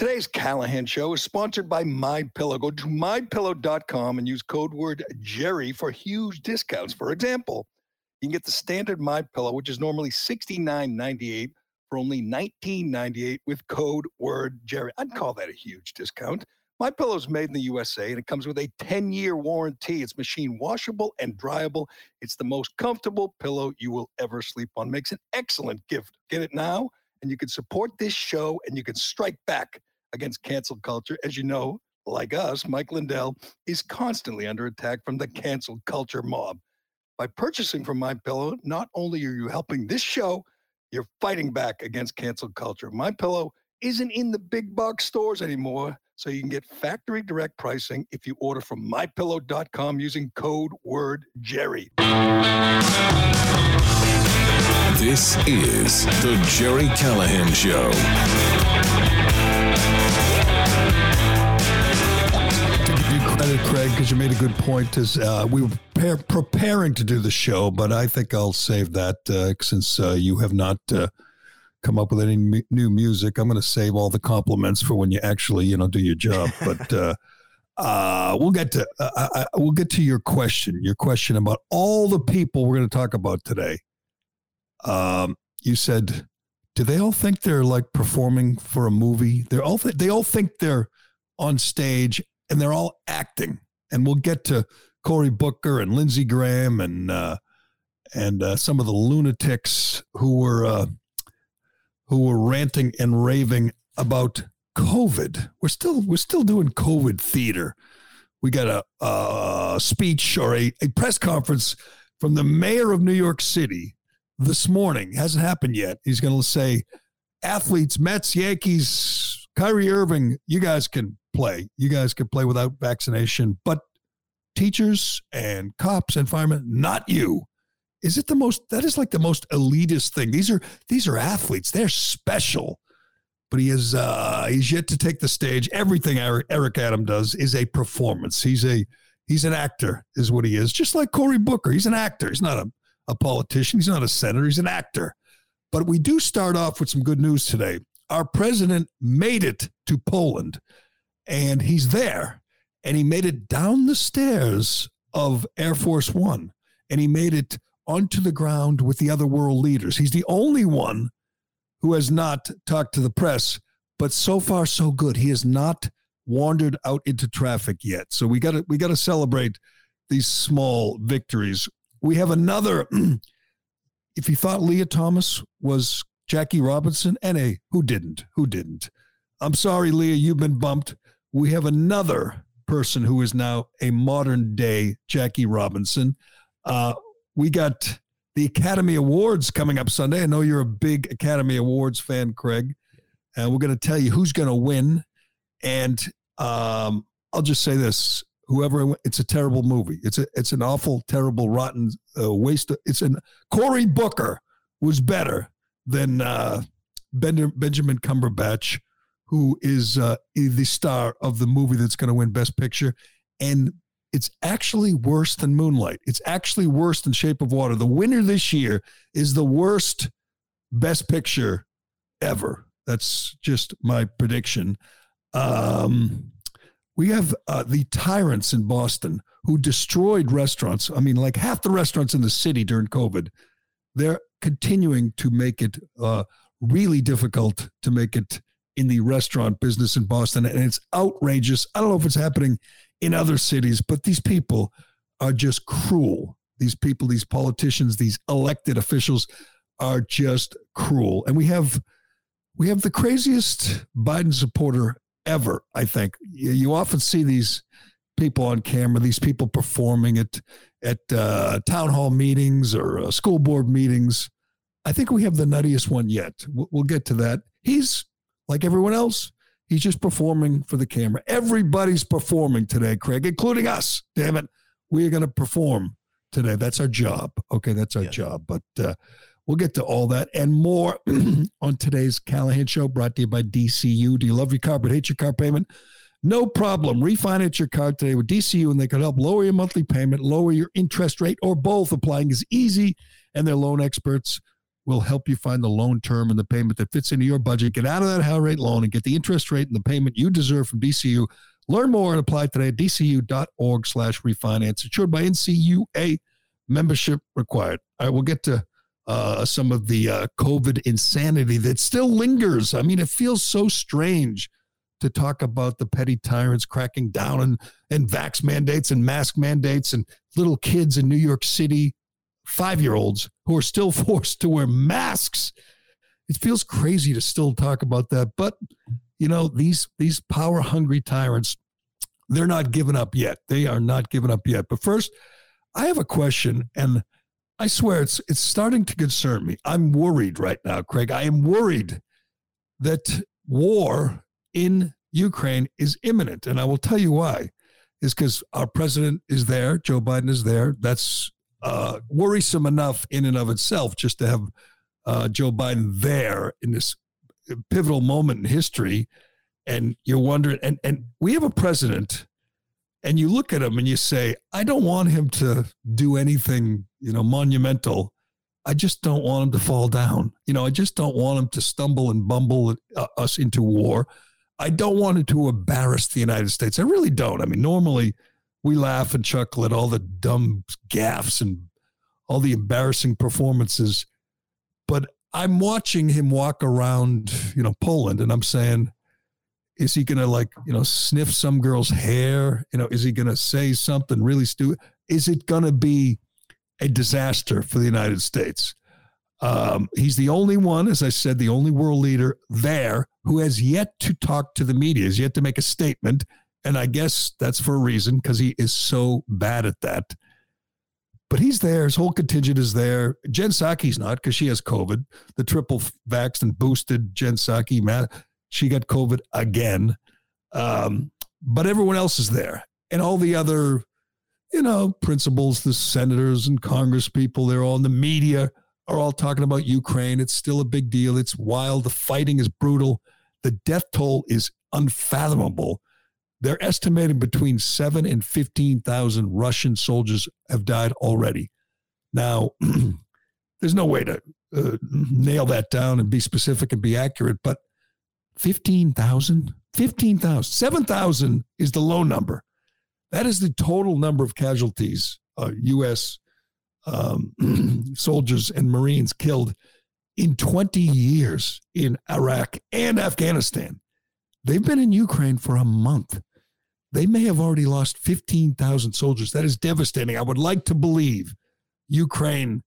Today's Callahan Show is sponsored by My Pillow. Go to mypillow.com and use code word Gerry for huge discounts. For example, you can get the standard My Pillow, which is normally $69.98 for only $19.98 with code word Gerry. I'd call that a huge discount. My Pillow is made in the USA and it comes with a 10-year warranty. It's machine washable and dryable. It's the most comfortable pillow you will ever sleep on. Makes an excellent gift. Get it now and you can support this show and you can strike back against cancel culture. As you know, like us, Mike Lindell is constantly under attack from the cancel culture mob. By purchasing from My Pillow, not only are you helping this show, you're fighting back against cancel culture. My Pillow isn't in the big box stores anymore, so you can get factory direct pricing if you order from mypillow.com using code word Gerry. This is the Gerry Callahan Show. Credit, Craig, because you made a good point. Is uh, we were prepare, preparing to do the show, but I think I'll save that uh, since uh, you have not uh, come up with any mu- new music. I'm going to save all the compliments for when you actually, you know, do your job. But uh, uh, we'll get to uh, I- we'll get to your question. Your question about all the people we're going to talk about today. Um, you said, do they all think they're like performing for a movie? They're all th- they all think they're on stage and they're all acting. And we'll get to Cory Booker and Lindsey Graham and uh, and uh, some of the lunatics who were uh, who were ranting and raving about COVID. We're still we're still doing COVID theater. We got a, a speech or a, a press conference from the mayor of New York City this morning. Hasn't happened yet. He's going to say, athletes, Mets, Yankees, Kyrie Irving, you guys can play. You guys can play without vaccination, but teachers and cops and firemen, not you. Is it the most? That is like the most elitist thing. These are these are athletes. They're special, but he is uh, he's yet to take the stage. Everything Eric, Eric Adam does is a performance. He's a he's an actor, is what he is. Just like Cory Booker, he's an actor. He's not a, a politician. He's not a senator. He's an actor. But we do start off with some good news today. Our president made it to Poland, and he's there, and he made it down the stairs of Air Force One, and he made it onto the ground with the other world leaders. He's the only one who has not talked to the press, but so far so good. He has not wandered out into traffic yet. So we got to we got to celebrate these small victories. We have another if you thought Lia Thomas was Jackie Robinson, NA, who didn't? Who didn't? I'm sorry, Lia, you've been bumped. We have another person who is now a modern day Jackie Robinson. Uh, we got the Academy Awards coming up Sunday. I know you're a big Academy Awards fan, Craig. And we're going to tell you who's going to win. And um, I'll just say this: whoever it's a terrible movie. It's a it's an awful, terrible, rotten uh, waste. Of, it's an Cory Booker was better than uh, ben, Benjamin Cumberbatch, who is uh, the star of the movie that's going to win Best Picture, and it's actually worse than Moonlight. It's actually worse than Shape of Water. The winner this year is the worst Best Picture ever. That's just my prediction. Um, we have uh, the tyrants in Boston who destroyed restaurants. I mean, like half the restaurants in the city during COVID. They're continuing to make it uh, really difficult to make it in the restaurant business in Boston, and it's outrageous. I don't know if it's happening in other cities, but these people are just cruel. These people, these politicians, these elected officials are just cruel. And we have we have the craziest Biden supporter ever, I think. You, often see these people on camera, these people performing at at uh, town hall meetings or uh, school board meetings. I think we have the nuttiest one yet. We'll, we'll get to that. He's like everyone else. He's just performing for the camera. Everybody's performing today, Craig, including us. Damn it, we are going to perform today. That's our job. Okay, that's our Yeah. job. But uh, we'll get to all that and more on today's Callahan Show, brought to you by DCU. Do you love your car but hate your car payment? No problem. Refinance your car today with DCU, and they can help lower your monthly payment, lower your interest rate, or both. Applying is easy, and their loan experts will help you find the loan term and the payment that fits into your budget. Get out of that high rate loan and get the interest rate and the payment you deserve from DCU. Learn more and apply today at dcu.org slash refinance. Insured by NCUA membership required. All right, we'll get to uh, some of the uh, COVID insanity that still lingers. I mean, it feels so strange to talk about the petty tyrants cracking down and, and vax mandates and mask mandates and little kids in New York City five year olds who are still forced to wear masks. It feels crazy to still talk about that, but you know these these power hungry tyrants, they're not giving up yet. They are not giving up yet. But first, I have a question, and I swear it's it's starting to concern me. I'm worried right now, Craig. I am worried that war in Ukraine is imminent, and I will tell you why. Is because our president is there, Joe Biden is there. That's uh, worrisome enough in and of itself just to have uh, Joe Biden there in this pivotal moment in history. And you're wondering, and, and we have a president, and you look at him and you say, I don't want him to do anything, you know, monumental. I just don't want him to fall down. You know, I just don't want him to stumble and bumble uh, us into war. I don't want him to embarrass the United States. I really don't. I mean, normally, we laugh and chuckle at all the dumb gaffes and all the embarrassing performances. But I'm watching him walk around, you know, Poland, and I'm saying, is he going to like, you know, sniff some girl's hair? You know, is he going to say something really stupid? Is it going to be a disaster for the United States? Um, he's the only one, as I said, the only world leader there who has yet to talk to the media, has yet to make a statement and I guess that's for a reason because he is so bad at that. But he's there. His whole contingent is there. Jen Psaki's not because she has COVID. The triple vaxxed and boosted Jen Psaki, she got COVID again. Um, but everyone else is there. And all the other, you know, principals, the senators and Congress people, they're all in the media, are all talking about Ukraine. It's still a big deal. It's wild. The fighting is brutal. The death toll is unfathomable. They're estimating between seven and 15,000 Russian soldiers have died already. Now, there's no way to uh, nail that down and be specific and be accurate, but 15,000? 15,000. 7,000 is the low number. That is the total number of casualties, uh, U.S. Um, soldiers and Marines killed in 20 years in Iraq and Afghanistan. They've been in Ukraine for a month they may have already lost 15,000 soldiers. That is devastating. I would like to believe Ukraine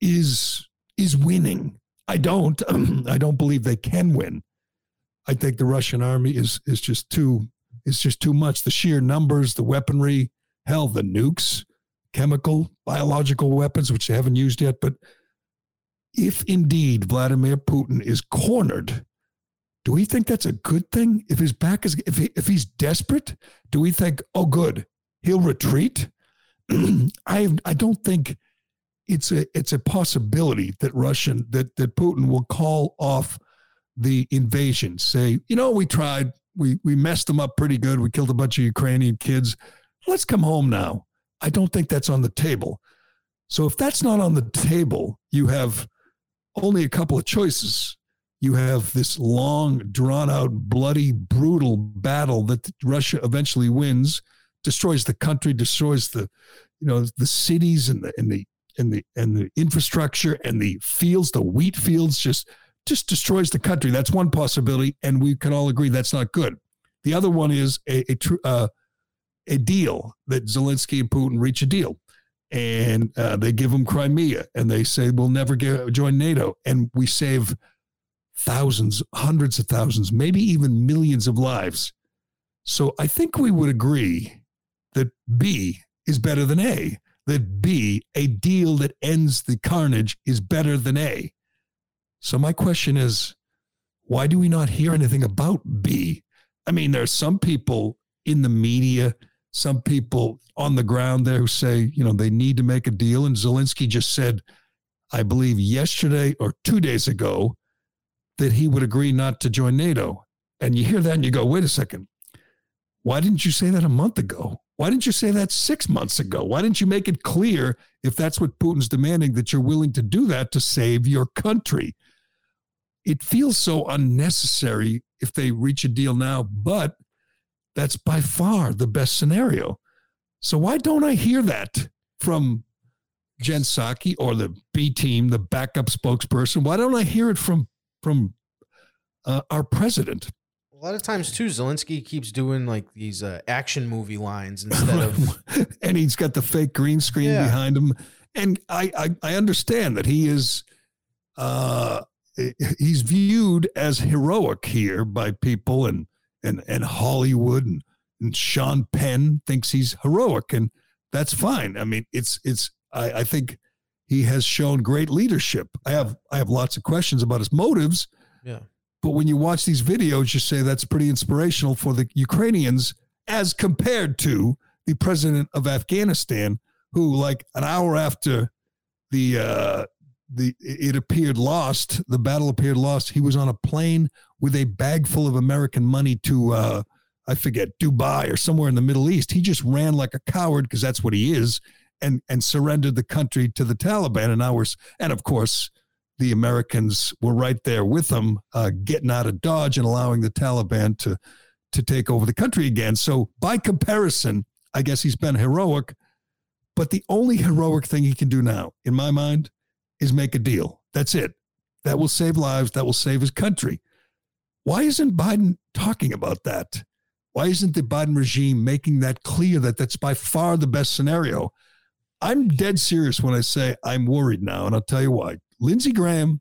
is is winning. I don't. I don't believe they can win. I think the Russian army is is just too is just too much. The sheer numbers, the weaponry, hell, the nukes, chemical, biological weapons, which they haven't used yet. But if indeed Vladimir Putin is cornered do we think that's a good thing? If his back is, if, he, if he's desperate, do we think, oh, good, he'll retreat? I, I don't think it's a, it's a possibility that Russian, that, that Putin will call off the invasion, say, you know, we tried, we, we messed them up pretty good. We killed a bunch of Ukrainian kids. Let's come home now. I don't think that's on the table. So if that's not on the table, you have only a couple of choices you have this long, drawn out, bloody, brutal battle that Russia eventually wins, destroys the country, destroys the, you know, the cities and the and the and the and the infrastructure and the fields, the wheat fields, just just destroys the country. That's one possibility, and we can all agree that's not good. The other one is a a, uh, a deal that Zelensky and Putin reach a deal, and uh, they give them Crimea, and they say we'll never get, join NATO, and we save thousands, hundreds of thousands, maybe even millions of lives. So I think we would agree that B is better than A, that B, a deal that ends the carnage, is better than A. So my question is, why do we not hear anything about B? I mean, there are some people in the media, some people on the ground there who say, you know, they need to make a deal. And Zelensky just said, I believe yesterday or two days ago, that he would agree not to join NATO. And you hear that and you go, wait a second, why didn't you say that a month ago? Why didn't you say that six months ago? Why didn't you make it clear if that's what Putin's demanding that you're willing to do that to save your country? It feels so unnecessary if they reach a deal now, but that's by far the best scenario. So why don't I hear that from Jen Psaki or the B team, the backup spokesperson? Why don't I hear it from from uh, our president? A lot of times too, Zelensky keeps doing like these uh, action movie lines instead of, and he's got the fake green screen Yeah. behind him. And I, I I understand that he is uh he's viewed as heroic here by people and and and Hollywood and, and Sean Penn thinks he's heroic and that's fine. I mean it's it's I, I think he has shown great leadership. I have I have lots of questions about his motives, yeah. but when you watch these videos, you say that's pretty inspirational for the Ukrainians as compared to the president of Afghanistan, who, like an hour after the uh, the it appeared lost, the battle appeared lost, he was on a plane with a bag full of American money to uh, I forget Dubai or somewhere in the Middle East. He just ran like a coward because that's what he is, and and surrendered the country to the Taliban. And ours, and of course, the Americans were right there with them, uh, getting out of Dodge and allowing the Taliban to to take over the country again. So by comparison, I guess he's been heroic. But the only heroic thing he can do now, in my mind, is make a deal. That's it. That will save lives. That will save his country. Why isn't Biden talking about that? Why isn't the Biden regime making that clear that that's by far the best scenario? I'm dead serious when I say I'm worried now, and I'll tell you why. Lindsey Graham,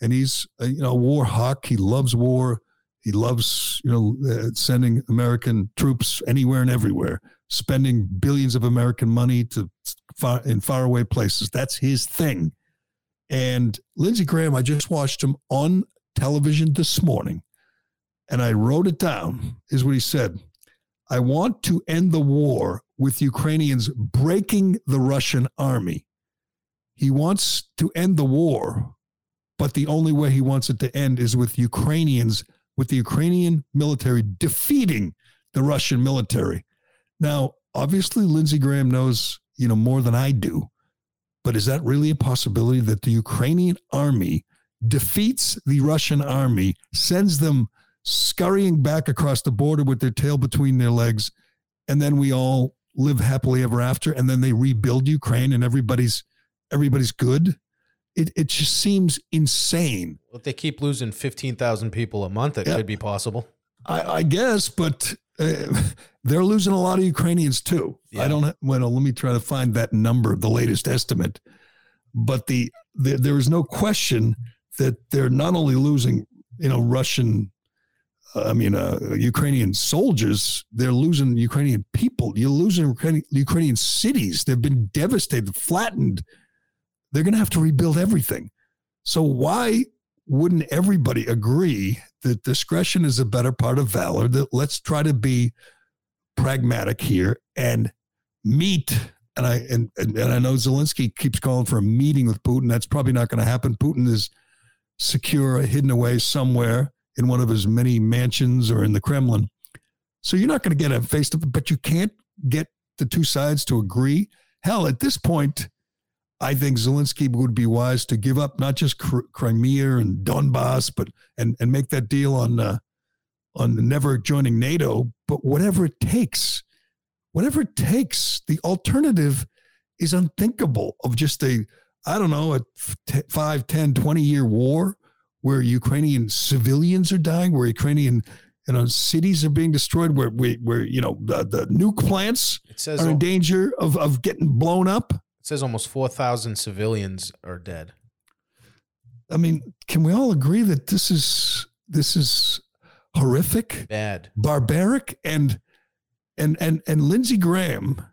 and he's a, you know a war hawk. He loves war. He loves you know uh, sending American troops anywhere and everywhere, spending billions of American money to far in faraway places. That's his thing. And Lindsey Graham, I just watched him on television this morning, and I wrote it down. Is what he said. I want to end the war with Ukrainians breaking the Russian army. He wants to end the war, but the only way he wants it to end is with Ukrainians, with the Ukrainian military defeating the Russian military. Now, obviously, Lindsey Graham knows, you know, more than I do. But is that really a possibility that the Ukrainian army defeats the Russian army, sends them scurrying back across the border with their tail between their legs, and then we all live happily ever after, and then they rebuild Ukraine and everybody's everybody's good? It it just seems insane. If they keep losing fifteen thousand people a month, it Yeah. could be possible. I, I guess, but uh, they're losing a lot of Ukrainians too. Yeah. I don't. Well, let me try to find that number, the latest estimate. But the, the there is no question that they're not only losing, you know, Russian, I mean, uh, Ukrainian soldiers. They're losing Ukrainian people. You're losing Ukrainian, Ukrainian cities. They've been devastated, flattened. They're going to have to rebuild everything. So why wouldn't everybody agree that discretion is a better part of valor? That let's try to be pragmatic here and meet. And I and, and, and I know Zelensky keeps calling for a meeting with Putin. That's probably not going to happen. Putin is secure, hidden away somewhere in one of his many mansions or in the Kremlin. So you're not going to get a face to, but you can't get the two sides to agree. Hell, at this point, I think Zelensky would be wise to give up not just Crimea and Donbass, but and and make that deal on uh, on never joining NATO, but whatever it takes, whatever it takes. The alternative is unthinkable of just a I don't know a t- 5, 10, 20 year war where Ukrainian civilians are dying, where Ukrainian you know cities are being destroyed, where we where you know the, the nuke plants are in danger of of getting blown up. It says almost four thousand civilians are dead. I mean, can we all agree that this is this is horrific, Bad. barbaric, and and and and Lindsey Graham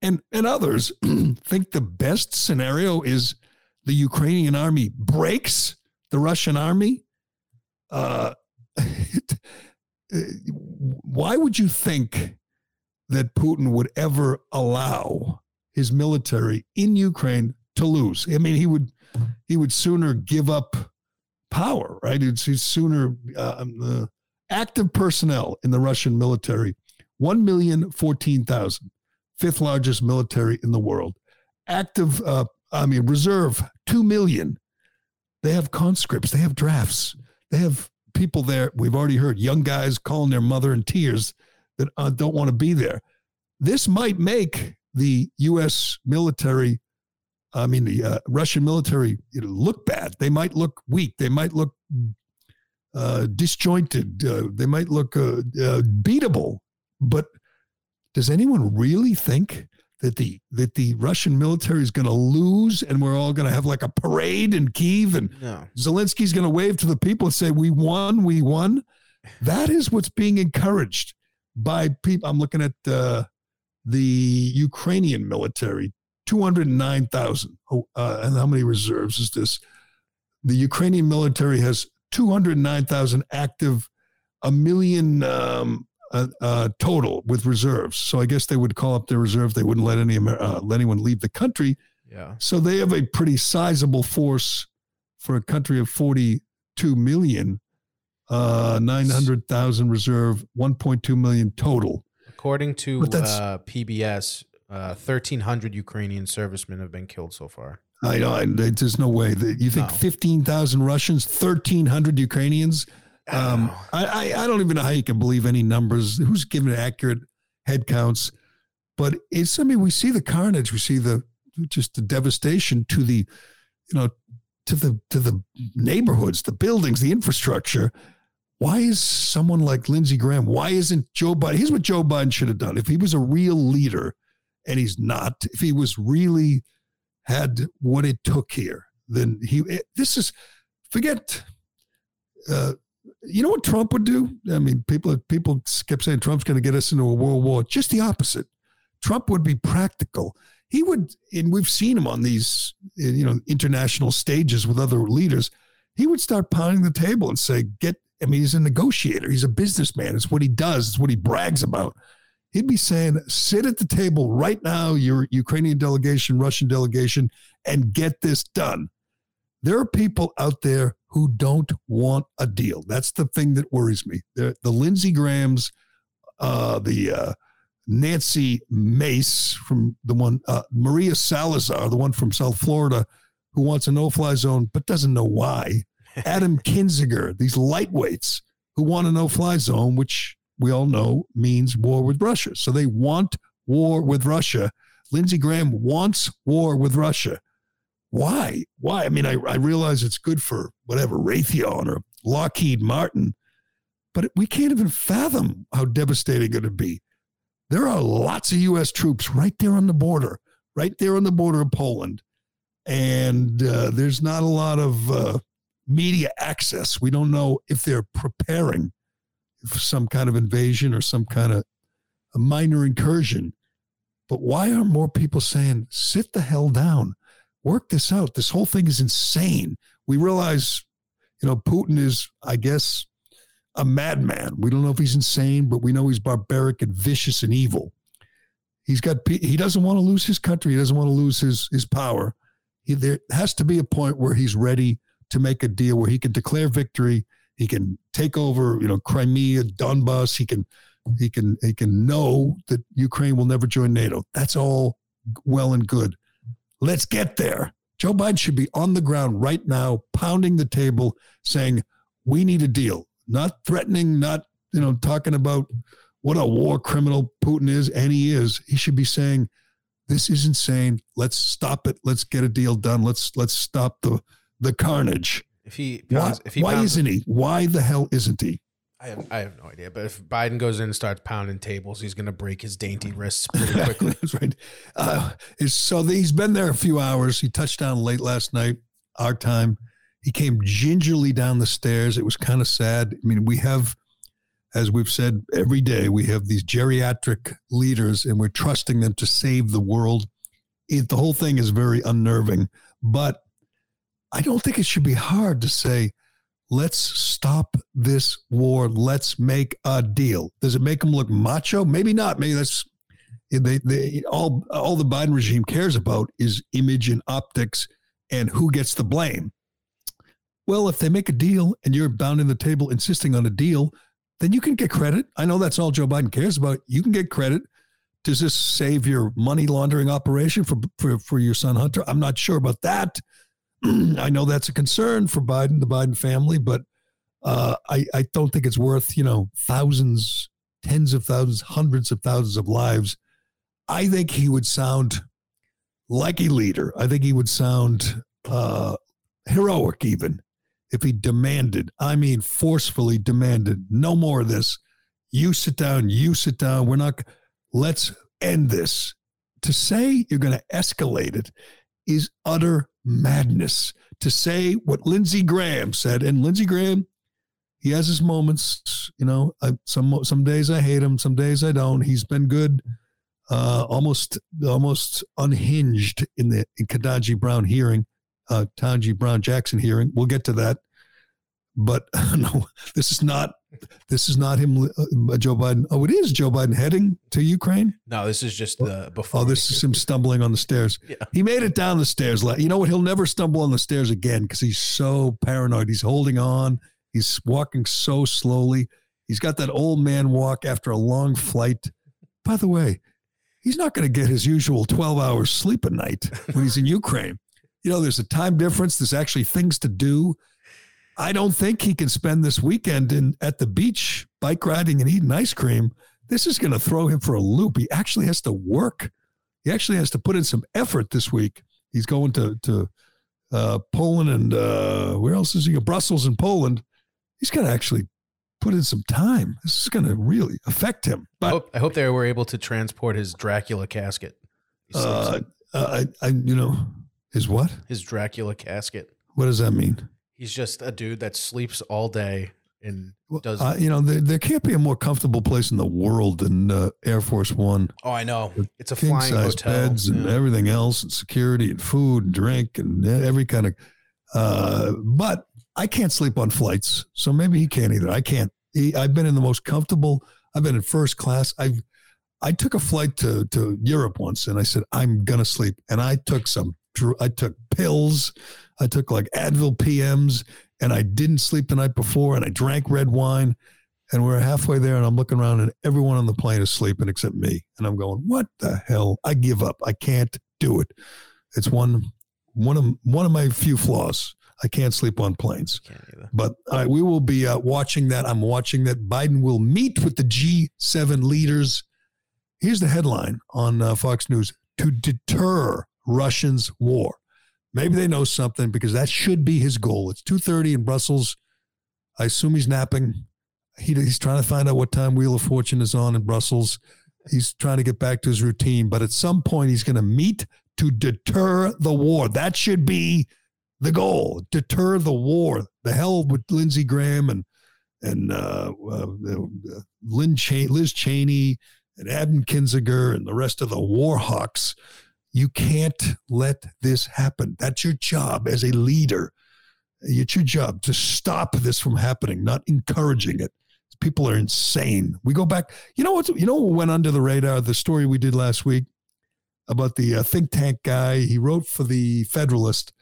and and others think the best scenario is the Ukrainian army breaks the Russian army? Uh, why would you think that Putin would ever allow his military in Ukraine to lose? I mean, he would he would sooner give up power, right? He'd, he'd sooner uh, the active personnel in the Russian military, one million fourteen thousand. fifth largest military in the world. Active, uh, I mean, reserve, 2 million. They have conscripts, they have drafts, they have people there. We've already heard young guys calling their mother in tears that uh, don't want to be there. This might make the U.S. military, I mean, the uh, Russian military, look bad. They might look weak. They might look uh, disjointed. Uh, they might look uh, uh, beatable. But does anyone really think that the that the Russian military is going to lose and we're all going to have like a parade in Kiev and No. Zelensky's going to wave to the people and say, "We won, we won." That is what's being encouraged by people. I'm looking at uh, the Ukrainian military, two hundred nine thousand. Oh, uh, and how many reserves is this? The Ukrainian military has two hundred nine thousand active, a million um, uh, uh, total with reserves. So I guess they would call up their reserves. They wouldn't let any uh, let anyone leave the country. Yeah. So they have a pretty sizable force for a country of 42 million, uh, 900,000 reserve, 1.2 million total. According to uh, PBS, uh, 1,300 Ukrainian servicemen have been killed so far. I know. I, there's no way that you think No. 15,000 Russians, 1,300 Ukrainians. Um, I, I, I don't even know how you can believe any numbers. Who's giving accurate head counts? But it's, I mean, we see the carnage. We see the, just the devastation to the, you know, to the, to the neighborhoods, the buildings, the infrastructure. Why is someone like Lindsey Graham, why isn't Joe Biden? Here's what Joe Biden should have done. If he was a real leader, and he's not, if he was really had what it took here, then he, this is, forget, uh, you know what Trump would do? I mean, people people kept saying Trump's going to get us into a world war. Just the opposite. Trump would be practical. He would, and we've seen him on these, you know, international stages with other leaders. He would start pounding the table and say, "Get." I mean, he's a negotiator. He's a businessman. It's what he does. It's what he brags about. He'd be saying, "Sit at the table right now, your Ukrainian delegation, Russian delegation, and get this done." There are people out there who don't want a deal. That's the thing that worries me. The, the Lindsey Grahams, uh, the uh, Nancy Mace from the one, uh, Maria Salazar, the one from South Florida, who wants a no-fly zone but doesn't know why. Adam Kinzinger, these lightweights who want a no-fly zone, which we all know means war with Russia. So they want war with Russia. Lindsey Graham wants war with Russia why? Why? I mean, I, I realize it's good for whatever Raytheon or Lockheed Martin, but we can't even fathom how devastating it would be. There are lots of U.S. troops right there on the border, right there on the border of Poland, and uh, there's not a lot of uh, media access. We don't know if they're preparing for some kind of invasion or some kind of a minor incursion. But why are more people saying, sit the hell down? Work this out. This whole thing is insane. We realize, you know, Putin is, I guess, a madman. We don't know if he's insane, but we know he's barbaric and vicious and evil. He's got. He doesn't want to lose his country. He doesn't want to lose his his power. He, there has to be a point where he's ready to make a deal where he can declare victory. He can take over, you know, Crimea, Donbass. He can, he can, he can know that Ukraine will never join NATO. That's all well and good. Let's get there. Joe Biden should be on the ground right now, pounding the table, saying, We need a deal. Not threatening, not, you know, talking about what a war criminal Putin is, and he is. He should be saying, This is insane. Let's stop it. Let's get a deal done. Let's let's stop the the carnage. If he Why, if he why pounds- isn't he? Why the hell isn't he? I have, I have no idea. But if Biden goes in and starts pounding tables, he's going to break his dainty wrists pretty quickly. That's right. Uh, so he's been there a few hours. He touched down late last night, our time. He came gingerly down the stairs. It was kind of sad. I mean, we have, as we've said every day, we have these geriatric leaders and we're trusting them to save the world. It, the whole thing is very unnerving. But I don't think it should be hard to say, let's stop this war. Let's make a deal. Does it make them look macho? Maybe not. Maybe that's they, they all all the Biden regime cares about is image and optics and who gets the blame. Well, if they make a deal and you're bound in the table insisting on a deal, then you can get credit. I know that's all Joe Biden cares about. You can get credit Does this save your money laundering operation for for, for your son Hunter? I'm not sure about that. I know that's a concern for Biden, the Biden family, but uh, I I don't think it's worth you know thousands, tens of thousands, hundreds of thousands of lives. I think he would sound like a leader. I think he would sound uh, heroic even if he demanded, I mean, forcefully demanded, no more of this. You sit down, you sit down. We're not, let's end this. To say you're going to escalate it is utter madness. To say what Lindsey Graham said, and Lindsey Graham, he has his moments. You know, I, some some days I hate him, some days I don't. He's been good, uh, almost almost unhinged in the in Ketanji Brown hearing uh, Tanji Brown Jackson hearing. We'll get to that. But no, this is not. This is not him, uh, Joe Biden. Oh, it is Joe Biden heading to Ukraine. No, this is just the before. Oh, this is him stumbling on the stairs. Yeah. He made it down the stairs. You know what? He'll never stumble on the stairs again because he's so paranoid. He's holding on. He's walking so slowly. He's got that old man walk after a long flight. By the way, he's not going to get his usual 12 hours sleep a night when he's in Ukraine you know, there's a time difference. There's actually things to do. I don't think he can spend this weekend in at the beach bike riding and eating ice cream. This is going to throw him for a loop. He actually has to work. He actually has to put in some effort this week. He's going to to uh, Poland and uh, where else is he? Brussels and Poland. He's got to actually put in some time. This is going to really affect him. I hope, I hope they were able to transport his Dracula casket. Uh, I, I, you know, his what? His Dracula casket. What does that mean? He's just a dude that sleeps all day and does. Uh, you know, there, there can't be a more comfortable place in the world than uh, Air Force One. oh, I know. It's a King flying size hotel. beds and Yeah. everything else, and security and food and drink and every kind of. Uh, but I can't sleep on flights, so maybe he can't either. I can't. He, I've been in the most comfortable. I've been in first class. I've I took a flight to to Europe once, and I said I'm gonna sleep, and I took some. I took pills. I took like Advil PMs, and I didn't sleep the night before, and I drank red wine. And we're halfway there, and I'm looking around, and everyone on the plane is sleeping except me. And I'm going, "What the hell? I give up. I can't do it. It's one one of one of my few flaws. I can't sleep on planes." But we will be uh, watching that. I'm watching that. Biden will meet with the G7 leaders. Here's the headline on uh, Fox News to deter Russians' war. Maybe they know something because that should be his goal. It's 2:30 in Brussels. I assume he's napping. He, he's trying to find out what time Wheel of Fortune is on in Brussels. He's trying to get back to his routine, but at some point he's going to meet to deter the war. That should be the goal. Deter the war. The hell with Lindsey Graham and and uh, uh, Lynn Cha- Liz Cheney and Adam Kinzinger and the rest of the war hawks. You can't let this happen. That's your job as a leader. It's your job to stop this from happening, not encouraging it. People are insane. We go back. You know what? You know what went under the radar? The story we did last week about the uh, think tank guy. He wrote for the Federalist,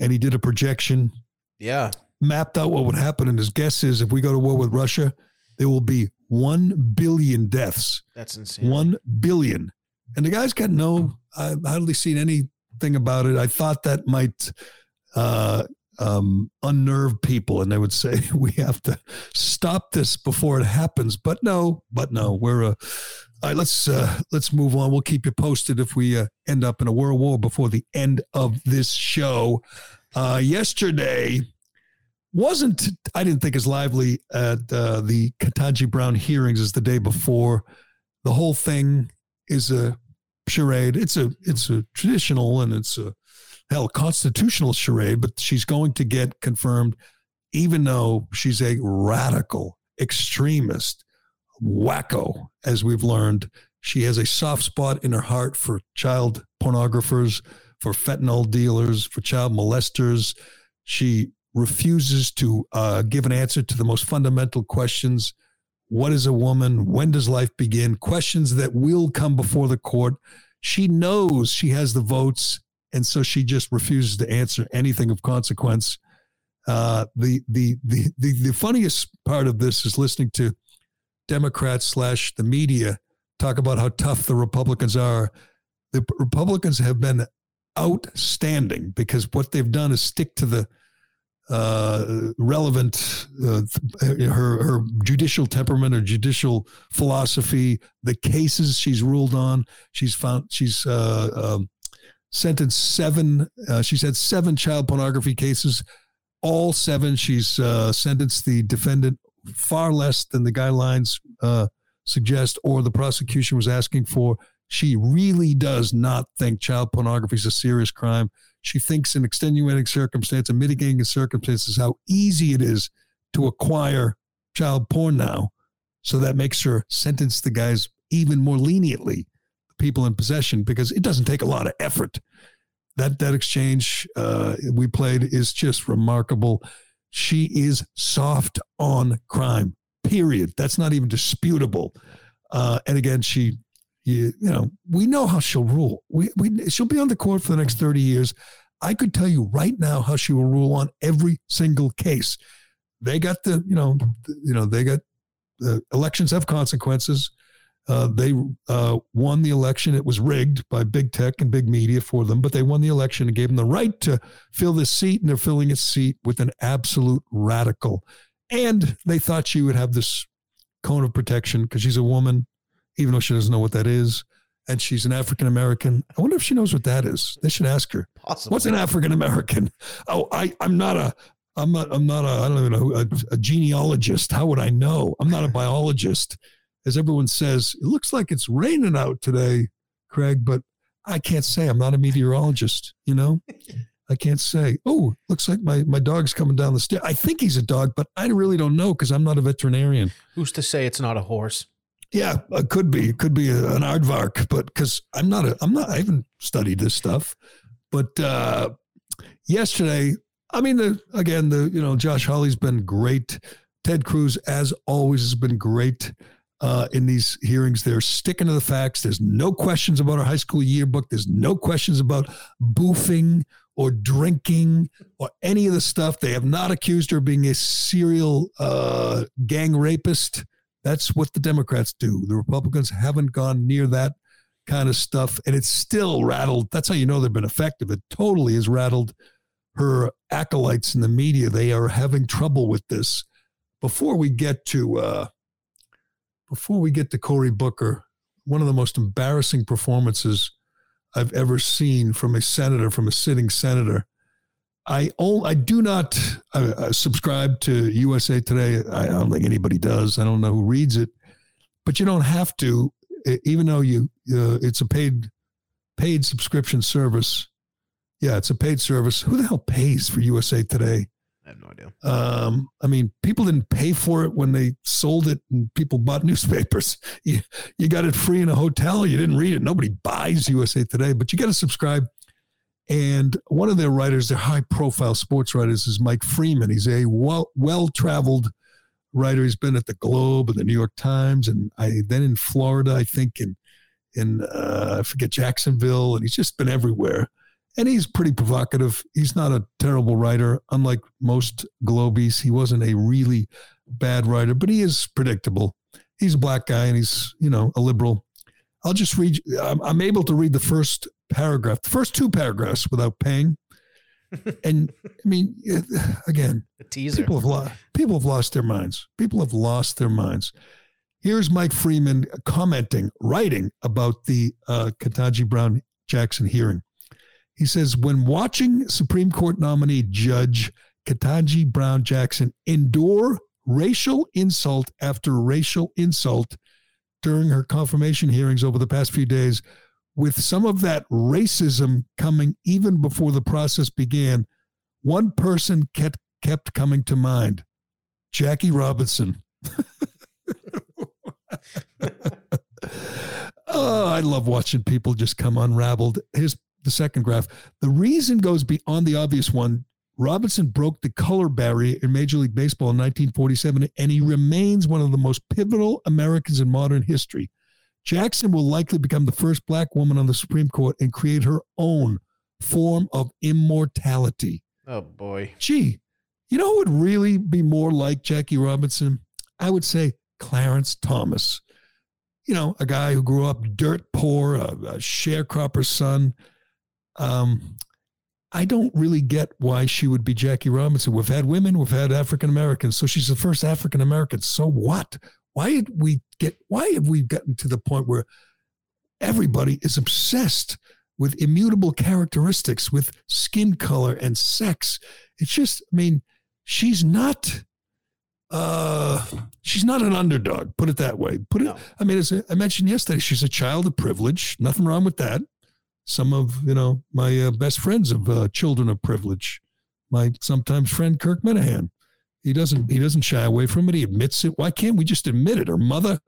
and he did a projection Yeah. mapped out what would happen. And his guess is if we go to war with Russia, there will be 1 billion deaths. That's insane. 1 billion. And the guy's got no, I've hardly seen anything about it. I thought that might uh, um, unnerve people and they would say, we have to stop this before it happens. But no, but no, we're, uh, all right, let's uh, let's move on. We'll keep you posted if we uh, end up in a world war before the end of this show. Uh, yesterday wasn't I didn't think as lively at uh, the Ketanji Brown hearings as the day before. The whole thing is a charade. It's a it's a traditional and it's a hell constitutional charade, but she's going to get confirmed, even though she's a radical extremist wacko, as we've learned. She has a soft spot in her heart for child pornographers, for fentanyl dealers, for child molesters. She refuses to uh, give an answer to the most fundamental questions What is a woman? When does life begin? Questions that will come before the court. She knows she has the votes, and so she just refuses to answer anything of consequence. Uh, the, the the the the funniest part of this is listening to Democrats slash the media talk about how tough the Republicans are. The Republicans have been outstanding because what they've done is stick to the uh, relevant uh, her her judicial temperament or judicial philosophy, the cases she's ruled on. She's found she's uh, um, sentenced seven. Uh, she's had seven child pornography cases. All seven, she's uh, sentenced the defendant far less than the guidelines uh, suggest or the prosecution was asking for. She really does not think child pornography is a serious crime. She thinks in extenuating circumstance and mitigating circumstances how easy it is to acquire child porn now. So that makes her sentence the guys even more leniently, the people in possession, because it doesn't take a lot of effort. That that exchange uh, we played is just remarkable. She is soft on crime. Period. That's not even disputable. Uh, and again, she you, you know, we know how she'll rule. We, we, she'll be on the court for the next 30 years. I could tell you right now how she will rule on every single case. They got the, you know, the, you know, they got the elections have consequences. Uh, they uh, won the election. It was rigged by big tech and big media for them, but they won the election and gave them the right to fill this seat, and they're filling its seat with an absolute radical. And they thought she would have this cone of protection because she's a woman even though she doesn't know what that is. And she's an African American. I wonder if she knows what that is. They should ask her. Possibly. What's an African American? Oh, I, I'm not a, I'm not, I'm not a, I don't even know, a, a genealogist. How would I know? I'm not a biologist. As everyone says, it looks like it's raining out today, Craig, but I can't say. I'm not a meteorologist, you know? I can't say. Oh, looks like my, my dog's coming down the stairs. I think he's a dog, but I really don't know because I'm not a veterinarian. Who's to say it's not a horse? Yeah, it could be. It could be an aardvark, but because I'm not a, I'm not. I haven't studied this stuff. But uh, yesterday, I mean, the again, the you know, Josh Hawley's been great. Ted Cruz, as always, has been great uh, in these hearings. They're sticking to the facts. There's no questions about our high school yearbook. There's no questions about boofing or drinking or any of the stuff. They have not accused her of being a serial uh, gang rapist. That's what the Democrats do. The Republicans haven't gone near that kind of stuff, and it's still rattled. That's how you know they've been effective. It totally has rattled her acolytes in the media. They are having trouble with this. Before we get to uh, before we get to Cory Booker, one of the most embarrassing performances I've ever seen from a senator, from a sitting senator. I I do not uh, subscribe to USA Today. I don't think anybody does. I don't know who reads it, but you don't have to, even though you uh, it's a paid paid subscription service. Yeah, it's a paid service. Who the hell pays for USA Today? I have no idea. Um, I mean, people didn't pay for it when they sold it, and people bought newspapers. You you got it free in a hotel. You didn't read it. Nobody buys USA Today, but you got to subscribe and one of their writers, their high profile sports writers, is Mike Freeman. He's a well traveled writer. He's been at the Globe and the New York Times, and I then in Florida, I think in in uh, I forget Jacksonville, and he's just been everywhere. And he's pretty provocative. He's not a terrible writer, unlike most Globies. He wasn't a really bad writer, but he is predictable. He's a black guy, and he's you know a liberal. I'll just read. I'm, I'm able to read the first paragraph, the first two paragraphs without paying. and I mean, again, teaser. People have, lost, people have lost their minds. People have lost their minds. Here's Mike Freeman commenting, writing about the uh, Ketanji Brown Jackson hearing. He says, when watching Supreme Court nominee Judge Ketanji Brown Jackson endure racial insult after racial insult during her confirmation hearings over the past few days, with some of that racism coming even before the process began, one person kept kept coming to mind Jackie Robinson. oh, I love watching people just come unraveled. Here's the second graph. The reason goes beyond the obvious one. Robinson broke the color barrier in Major League Baseball in 1947, and he remains one of the most pivotal Americans in modern history. Jackson will likely become the first black woman on the Supreme Court and create her own form of immortality. Oh, boy. Gee, you know who would really be more like Jackie Robinson? I would say Clarence Thomas. you know, a guy who grew up dirt poor, a, a sharecropper's son. Um, I don't really get why she would be Jackie Robinson. We've had women, we've had African Americans, so she's the first African American. So what? Why did we get? Why have we gotten to the point where everybody is obsessed with immutable characteristics, with skin color and sex? It's just, I mean, she's not. Uh, she's not an underdog. Put it that way. Put it. No. I mean, as I mentioned yesterday, she's a child of privilege. Nothing wrong with that some of you know my uh, best friends of uh, children of privilege. My sometimes friend Kirk Minihane, he doesn't he doesn't shy away from it. He admits it. Why can't we just admit it? Her mother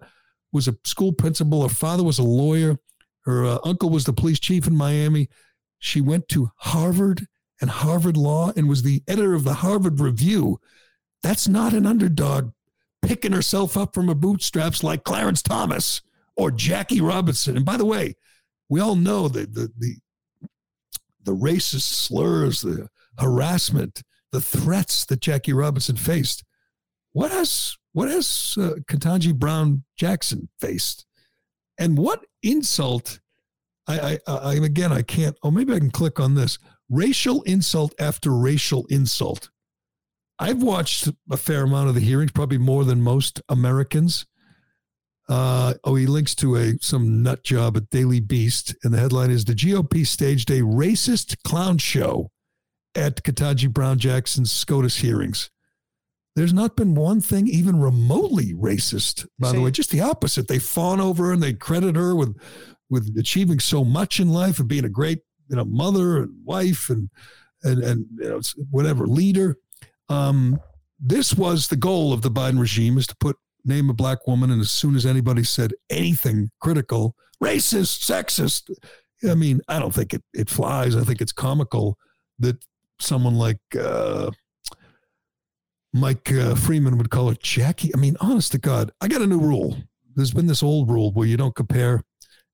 was a school principal. Her father was a lawyer. Her uh, uncle was the police chief in Miami. She went to Harvard and Harvard Law and was the editor of the Harvard Review. That's not an underdog picking herself up from her bootstraps like Clarence Thomas or Jackie Robinson. And by the way, we all know that the, the the racist slurs, the harassment, the threats that Jackie Robinson faced. What has what has uh, Ketanji Brown Jackson faced, and what insult? I, I, I again I can't. Oh, maybe I can click on this. Racial insult after racial insult. I've watched a fair amount of the hearings, probably more than most Americans. Uh, oh, he links to a some nut job at Daily Beast, and the headline is: The GOP staged a racist clown show at Ketanji Brown Jackson's SCOTUS hearings. There's not been one thing even remotely racist, by the way. Just the opposite. They fawn over her and they credit her with with achieving so much in life and being a great you know mother and wife and and and you know whatever leader. Um, this was the goal of the Biden regime is to put name a black woman, and as soon as anybody said anything critical, racist, sexist, I mean, I don't think it it flies. I think it's comical that someone like uh, Mike uh, Freeman would call her Jackie. I mean, honest to God, I got a new rule. There's been this old rule where you don't compare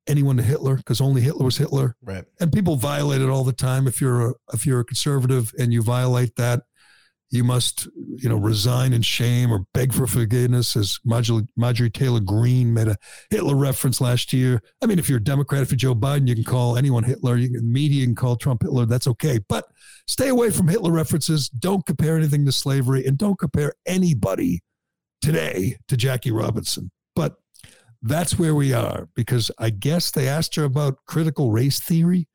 anyone to Hitler because only Hitler was Hitler Right. and people violate it all the time. If you're a if you're a conservative and you violate that, you must you know resign in shame or beg for forgiveness. As Marjorie, Taylor Greene made a Hitler reference last year. I mean, if you're a Democrat, if you're Joe Biden, you can call anyone Hitler. You can, the media can call Trump Hitler. That's okay, but stay away from Hitler references. Don't compare anything to slavery, and don't compare anybody today to Jackie Robinson. But that's where we are because I guess they asked her about critical race theory.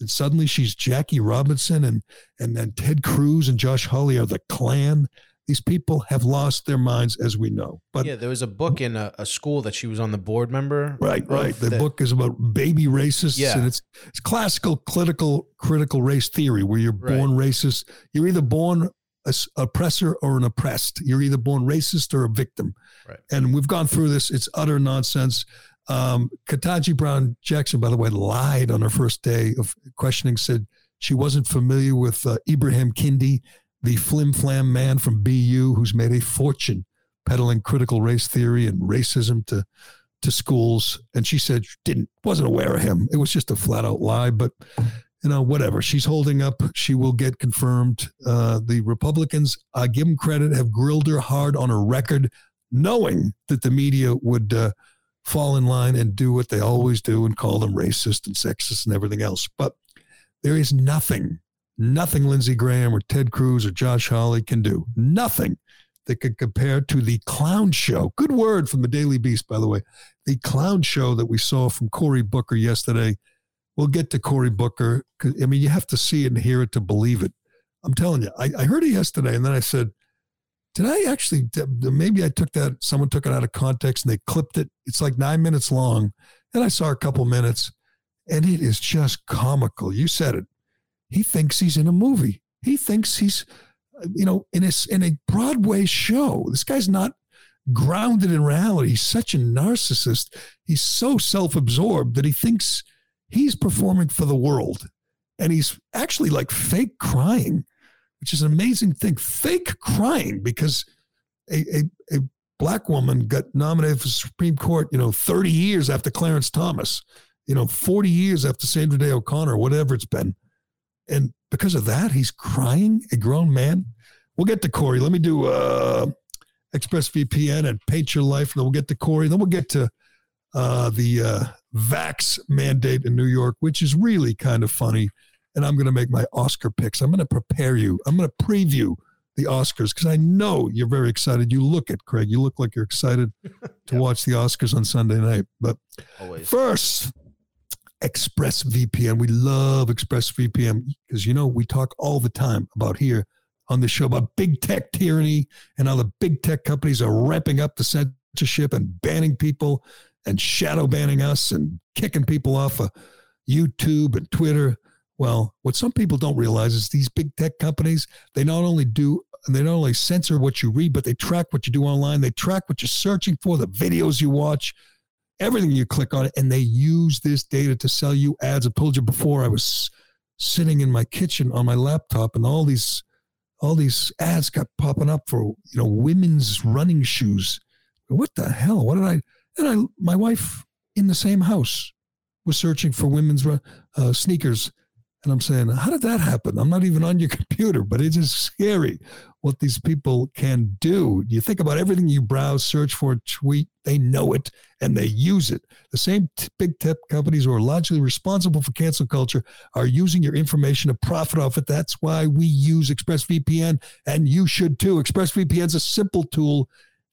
And suddenly she's Jackie Robinson and and then Ted Cruz and Josh Hawley are the Klan. These people have lost their minds, as we know. But yeah, there was a book in a, a school that she was on the board member. right, right. The book is about baby racists, Yeah. and it's it's classical critical critical race theory, where you're Right. born racist. You're either born a s- oppressor or an oppressed. You're either born racist or a victim. Right. And we've gone through this. It's utter nonsense. Um, Ketanji Brown Jackson, by the way, lied on her first day of questioning, said she wasn't familiar with uh, Ibrahim Kendi, the flim flam man from BU who's made a fortune peddling critical race theory and racism to to schools. And she said she didn't wasn't aware of him. It was just a flat out lie. But you know, whatever. She's holding up. She will get confirmed. Uh, the Republicans, I give them credit, have grilled her hard on her record, knowing that the media would uh, fall in line and do what they always do and call them racist and sexist and everything else. But there is nothing, nothing Lindsey Graham or Ted Cruz or Josh Hawley can do. Nothing that could compare to the clown show. Good word from the Daily Beast, by the way. The clown show that we saw from Cory Booker yesterday. We'll get to Cory Booker. I mean, you have to see it and hear it to believe it. I'm telling you, I, I heard it yesterday, and then I said, "Did I actually? Maybe I took that. Someone took it out of context and they clipped it. It's like nine minutes long, and I saw a couple minutes, and it is just comical. You said it. He thinks he's in a movie. He thinks he's, uh, you know, in a in a Broadway show. This guy's not grounded in reality. He's such a narcissist. He's so self-absorbed that he thinks he's performing for the world, and he's actually like fake crying, which is an amazing thing. Fake crying because a a, a black woman got nominated for Supreme Court, you know, 30 years after Clarence Thomas, you know, 40 years after Sandra Day O'Connor, whatever it's been. And because of that, he's crying, a grown man. We'll get to Cory. Let me do uh, ExpressVPN and Paint Your Life, and then we'll get to Cory. Then we'll get to uh, the uh, vax mandate in New York, which is really kind of funny. And I'm going to make my Oscar picks. I'm going to prepare you. I'm going to preview the Oscars because I know you're very excited. You look at Craig. You look like you're excited to watch the Oscars on Sunday night. But Always. first, ExpressVPN. We love ExpressVPN because you know we talk all the time about here on the show about big tech tyranny and how the big tech companies are ramping up the censorship and banning people and shadow banning us and kicking people off of YouTube and Twitter. Well, what some people don't realize is these big tech companies, they not only do they not only censor what you read, but they track what you do online. They track what you're searching for, the videos you watch, everything you click on and they use this data to sell you ads. I've told you before, I was sitting in my kitchen on my laptop, and all these all these ads got popping up for you know women's running shoes. What the hell? What did I? And I, my wife in the same house was searching for women's uh, sneakers. And I'm saying, how did that happen? I'm not even on your computer, but it is scary what these people can do. You think about everything you browse, search for, tweet, they know it and they use it. The same t- big tech companies who are largely responsible for cancel culture are using your information to profit off it. That's why we use ExpressVPN, and you should too. ExpressVPN is a simple tool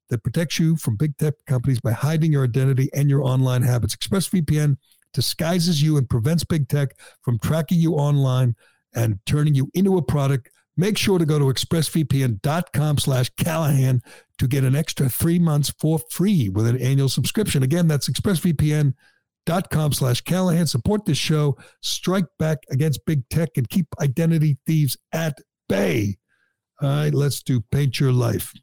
that protects you from big tech companies by hiding your identity and your online habits. ExpressVPN disguises you and prevents big tech from tracking you online and turning you into a product. Make sure to go to expressvpn.com slash Callahan to get an extra three months for free with an annual subscription. Again, that's expressvpn.com slash Callahan. Support this show, strike back against big tech, and keep identity thieves at bay. All right, let's do Paint Your Life.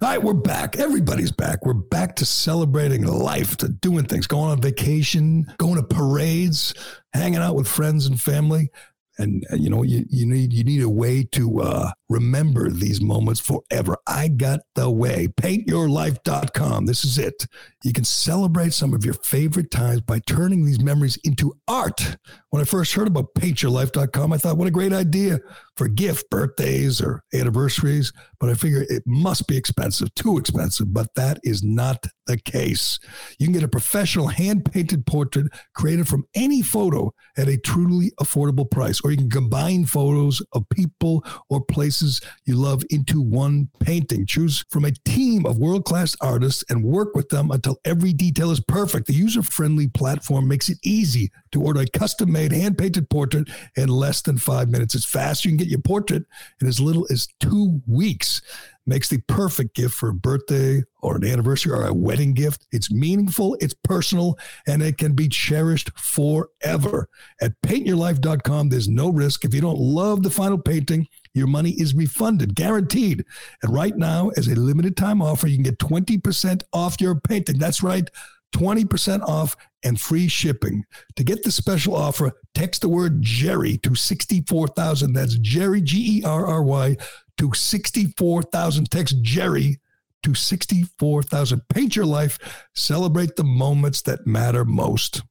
All right, we're back. Everybody's back. We're back to celebrating life, to doing things, going on vacation, going to parades, hanging out with friends and family. And, and you know, you, you need you need a way to uh, remember these moments forever. I got the way. Paintyourlife.com. This is it. You can celebrate some of your favorite times by turning these memories into art. When I first heard about paintyourlife.com, I thought, what a great idea for gift, birthdays or anniversaries. But I figure it must be expensive, too expensive. But that is not the case. You can get a professional hand painted portrait created from any photo at a truly affordable price, or you can combine photos of people or places you love into one painting. Choose from a team of world class artists and work with them until every detail is perfect. The user friendly platform makes it easy to order a custom made hand painted portrait in less than five minutes. It's fast. You can get your portrait in as little as two weeks. Makes the perfect gift for a birthday or an anniversary or a wedding gift. It's meaningful, it's personal, and it can be cherished forever. At paintyourlife.com, there's no risk. If you don't love the final painting, your money is refunded, guaranteed. And right now, as a limited time offer, you can get 20% off your painting. That's right. 20% off and free shipping. To get the special offer, text the word Gerry to 64,000. That's Gerry, G E R R Y, to 64,000. Text Gerry to 64,000. Paint your life. Celebrate the moments that matter most.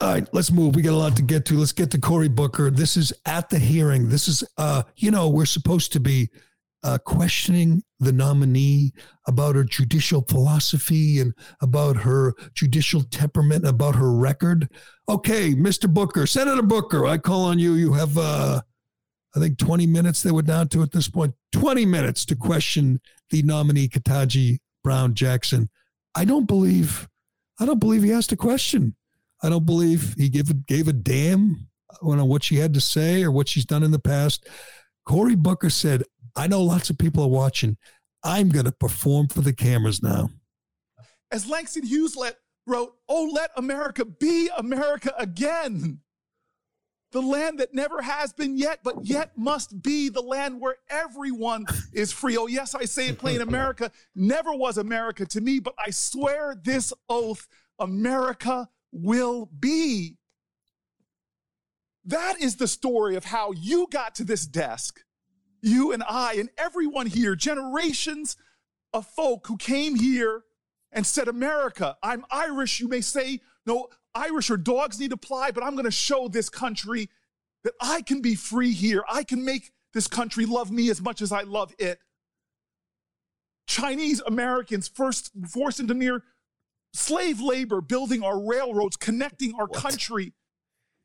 All right, let's move. We got a lot to get to. Let's get to Cory Booker. This is at the hearing. This is, uh, you know, we're supposed to be uh, questioning the nominee about her judicial philosophy and about her judicial temperament, about her record. Okay, Mr. Booker, Senator Booker, I call on you. You have, uh, I think, 20 minutes they were down to at this point. 20 minutes to question the nominee, Ketanji Brown Jackson. I don't believe, I don't believe he asked a question. I don't believe he gave gave a damn uh, on what she had to say or what she's done in the past. Cory Booker said, I know lots of people are watching. I'm going to perform for the cameras now. As Langston Hughes let, wrote, Oh, let America be America again. The land that never has been yet, but yet must be the land where everyone is free. Oh, yes, I say it plain America never was America to me, but I swear this oath America will be. That is the story of how you got to this desk you and I and everyone here, generations of folk who came here and said, America, I'm Irish. You may say, no, Irish or dogs need apply, but I'm going to show this country that I can be free here. I can make this country love me as much as I love it. Chinese Americans first forced into near slave labor building our railroads, connecting our country,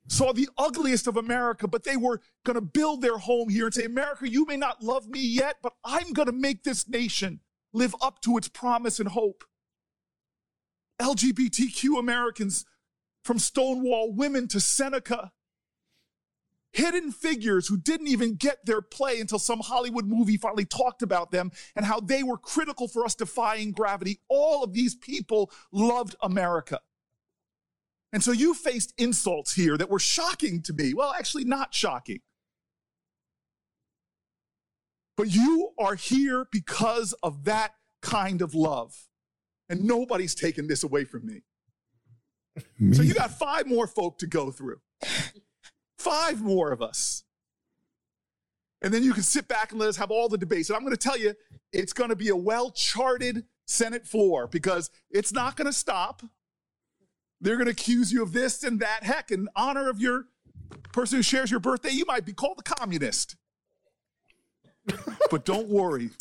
saw the ugliest of America, but they were going to build their home here and say, America, you may not love me yet, but I'm going to make this nation live up to its promise and hope. LGBTQ Americans, from Stonewall women to Seneca, hidden figures who didn't even get their play until some Hollywood movie finally talked about them and how they were critical for us defying gravity. All of these people loved America. And so you faced insults here that were shocking to me. Well, actually, not shocking. But you are here because of that kind of love. And nobody's taken this away from me. Me? So you got five more folk to go through. Five more of us. And then you can sit back and let us have all the debates. And I'm going to tell you, it's going to be a well charted Senate floor because it's not going to stop. They're going to accuse you of this and that. Heck, in honor of your person who shares your birthday, you might be called a communist. but don't worry,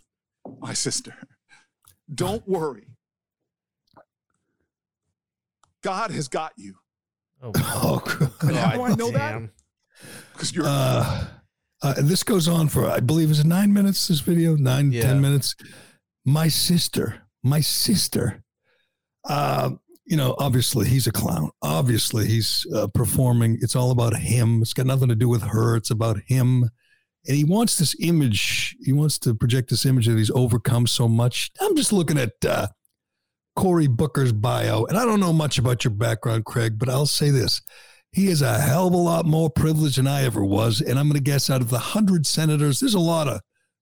my sister. Don't worry. God has got you. Oh, Oh, God. And how do I know that? Because you're Uh, uh, this goes on for, I believe, is it nine minutes? This video, nine, Yeah. ten minutes. My sister, my sister. Uh, you know, obviously he's a clown. Obviously he's uh, performing. It's all about him. It's got nothing to do with her. It's about him. And he wants this image. He wants to project this image that he's overcome so much. I'm just looking at uh, Cory Booker's bio, and I don't know much about your background, Craig, but I'll say this. He is a hell of a lot more privileged than I ever was. And I'm going to guess out of the 100 senators, there's a lot of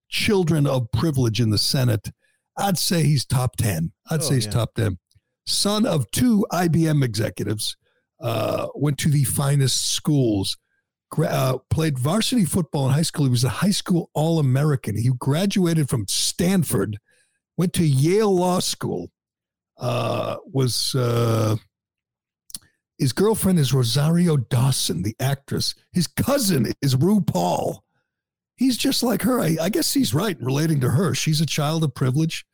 children of privilege in the Senate. I'd say he's top 10. I'd Oh, say he's yeah. top 10. Son of two IBM executives, uh, went to the finest schools, uh, played varsity football in high school. He was a high school All American. He graduated from Stanford, went to Yale Law School, uh, was. His girlfriend is Rosario Dawson, the actress. His cousin is RuPaul. He's just like her. I, I guess he's right relating to her. She's a child of privilege,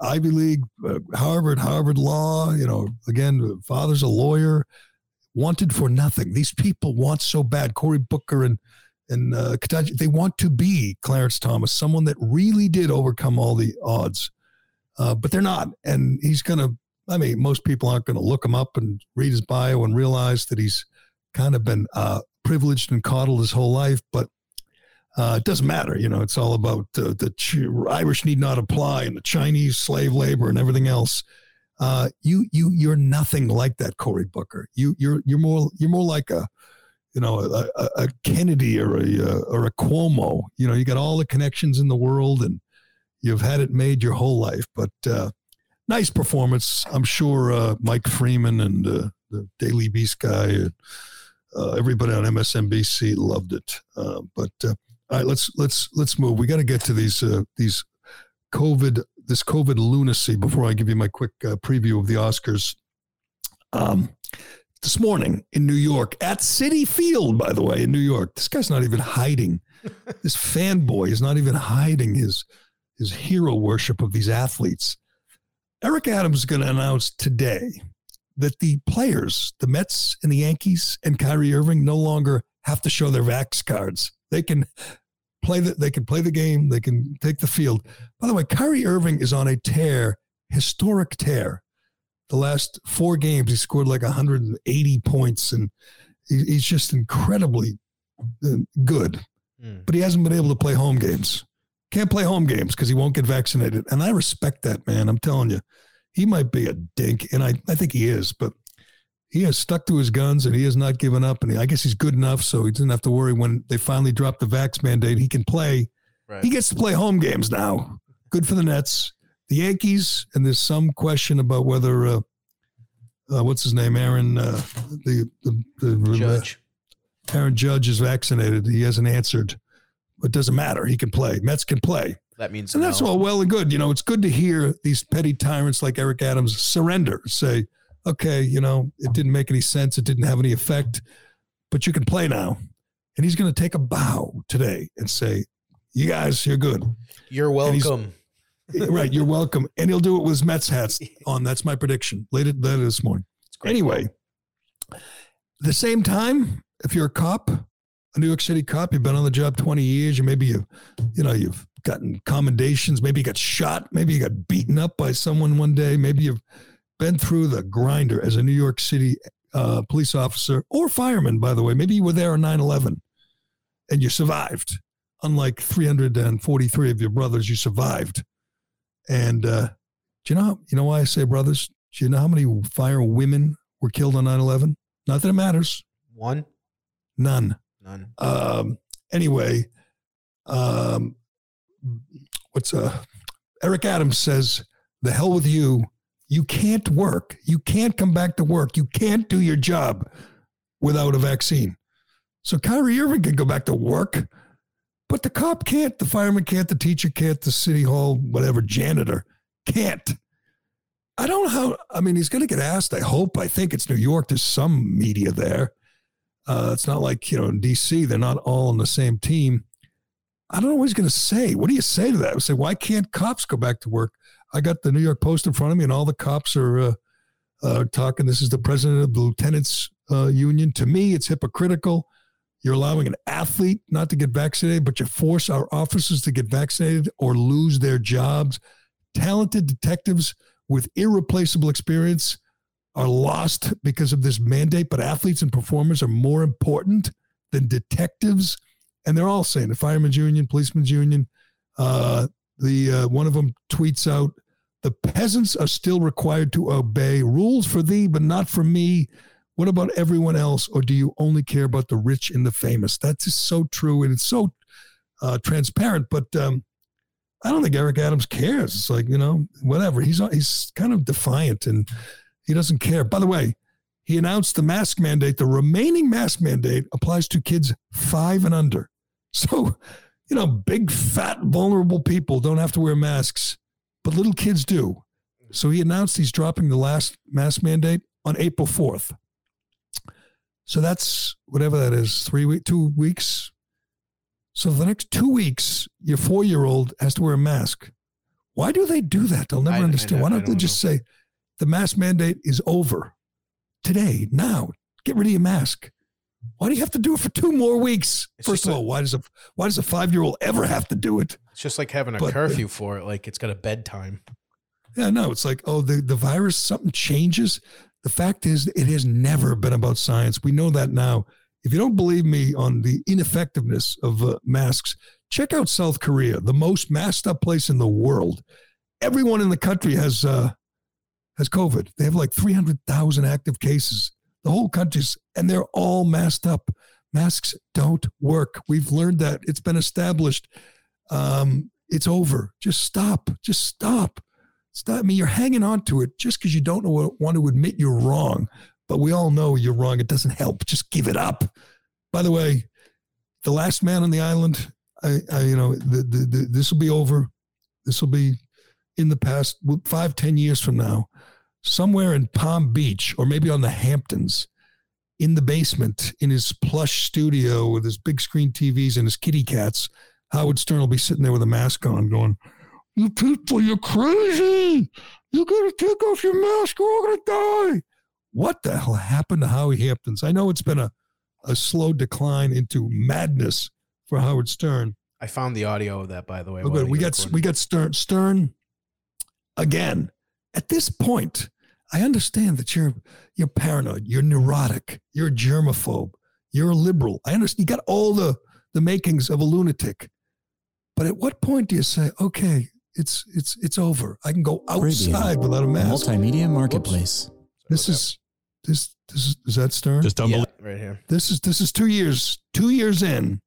Ivy League, uh, Harvard, Harvard Law. You know, again, father's a lawyer, wanted for nothing. These people want so bad. Cory Booker and and uh, they want to be Clarence Thomas, someone that really did overcome all the odds, uh, but they're not. And he's going to I mean, most people aren't going to look him up and read his bio and realize that he's kind of been uh, privileged and coddled his whole life. But uh, it doesn't matter. You know, it's all about uh, the Ch- Irish need not apply and the Chinese slave labor and everything else. Uh, you you you're nothing like that, Cory Booker. You you're you're more you're more like a you know a, a, Kennedy or a uh, or a Cuomo. You know, you got all the connections in the world and you've had it made your whole life, but. Nice performance. I'm sure uh, Mike Freeman and uh, the Daily Beast guy, and uh, everybody on MSNBC loved it. Uh, but uh, all right, let's let's let's move. We got to get to these uh, these COVID this COVID lunacy before I give you my quick uh, preview of the Oscars. Um, this morning in New York at Citi Field, by the way, in New York, this guy's not even hiding. this fanboy is not even hiding his his hero worship of these athletes. Eric Adams is going to announce today that the players, the Mets and the Yankees and Kyrie Irving, no longer have to show their vax cards. They can play the they can play the game. They can take the field. By the way, Kyrie Irving is on a tear, historic tear. The last four games, he scored like 180 points, and he's just incredibly uh, good. Hmm. But he hasn't been able to play home games. Can't play home games because he won't get vaccinated. And I respect that, man. I'm telling you, he might be a dink, and I, I think he is, but he has stuck to his guns and he has not given up. And he, I guess he's good enough so he doesn't have to worry when they finally drop the vax mandate. He can play. Right. He gets to play home games now. Good for the Nets. The Yankees, and there's some question about whether, uh, uh, what's his name, Aaron, uh, the, the, the Judge. Aaron Judge is vaccinated. He hasn't answered. It doesn't matter. He can play. Mets can play. That means And that's all well and good. You know, it's good to hear these petty tyrants like Eric Adams surrender, say, okay, you know, it didn't make any sense. It didn't have any effect, but you can play now. And he's going to take a bow today and say, you guys, you're good. You're welcome. Eh, right. You're welcome. And he'll do it with his Mets hats on. That's my prediction. Later, later this morning. It's great. Anyway, the same time, if you're a cop, a New York City cop, you've been on the job 20 years, or maybe you, you know, you've gotten commendations, maybe you got shot, maybe you got beaten up by someone one day, maybe you've been through the grinder as a New York City uh, police officer or fireman, by the way. Maybe you were there on 9 11 and you survived. Unlike 343 of your brothers, you survived. And uh, do you know, you know why I say brothers? Do you know how many fire women were killed on 9 11? Not that it matters. One, None. None. Um, anyway, um, what's uh, Eric Adams says, the hell with you. You can't work. You can't come back to work. You can't do your job without a vaccine. So Kyrie Irving can go back to work, but the cop can't, the fireman can't, the teacher can't, the city hall, whatever, janitor can't. I don't know how, I mean, he's going to get asked. I hope. I think it's New York. There's some media there. Uh, it's not like, you know, in DC, they're not all on the same team. I don't know what he's going to say. What do you say to that? I say, why can't cops go back to work? I got the New York Post in front of me, and all the cops are uh, uh, talking. This is the president of the lieutenants uh, union. To me, it's hypocritical. You're allowing an athlete not to get vaccinated, but you force our officers to get vaccinated or lose their jobs. Talented detectives with irreplaceable experience are lost because of this mandate, but athletes and performers are more important than detectives. And they're all saying the firemen's union, policemen's union. Uh, the uh, one of them tweets out, "The peasants are still required to obey rules for thee, but not for me. What about everyone else, or do you only care about the rich and the famous?" That's just so true, and it's so uh, transparent. But um, I don't think Eric Adams cares. It's like you know, whatever. He's he's kind of defiant, and he doesn't care. By the way, he announced the mask mandate. The remaining mask mandate applies to kids five and under. So, you know, big, fat, vulnerable people don't have to wear masks, but little kids do. So he announced he's dropping the last mask mandate on April 4th. So that's whatever that is, three week, two weeks. So for the next two weeks, your four year old has to wear a mask. Why do they do that? I'll never I- I understand. don't- Why don't they don't just say the mask mandate is over today, now? Get rid of your mask. Why do you have to do it for two more weeks? It's First of all, why does a why does a five year old ever have to do it? It's just like having a But, curfew for it. Like it's got a bedtime. Yeah, no, it's like, oh, the, the virus, something changes. The fact is, it has never been about science. We know that now. If you don't believe me on the ineffectiveness of uh, masks, check out South Korea, the most masked up place in the world. Everyone in the country has uh, has COVID. They have like 300,000 active cases. The whole country's, and they're all masked up. Masks don't work. We've learned that. It's been established. Um, it's over. Just stop. Just stop. Stop. I mean, you're hanging on to it just because you don't know want to admit you're wrong. But we all know you're wrong. It doesn't help. Just give it up. By the way, the last man on the island. I, I you know, the, the, the, this will be over. This will be in the past, five, ten years from now, somewhere in Palm Beach or maybe on the Hamptons, in the basement, in his plush studio with his big screen TVs and his kitty cats. Howard Stern will be sitting there with a mask on, going, "You people, you're crazy! You gotta take off your mask, or we're gonna die." What the hell happened to Howie Hamptons? I know it's been a, a slow decline into madness for Howard Stern. I found the audio of that, by the way. Oh, good. We got recording. we got Stern Stern again. At this point, I understand that you're you're paranoid, you're neurotic, you're a germaphobe, you're a liberal. I understand you got all the the makings of a lunatic. But at what point do you say, okay, it's it's it's over. I can go outside without a mask. Multimedia Marketplace. This is this this is is that Stern? Just yeah, unbelievable. right here. This is this is two years two years in.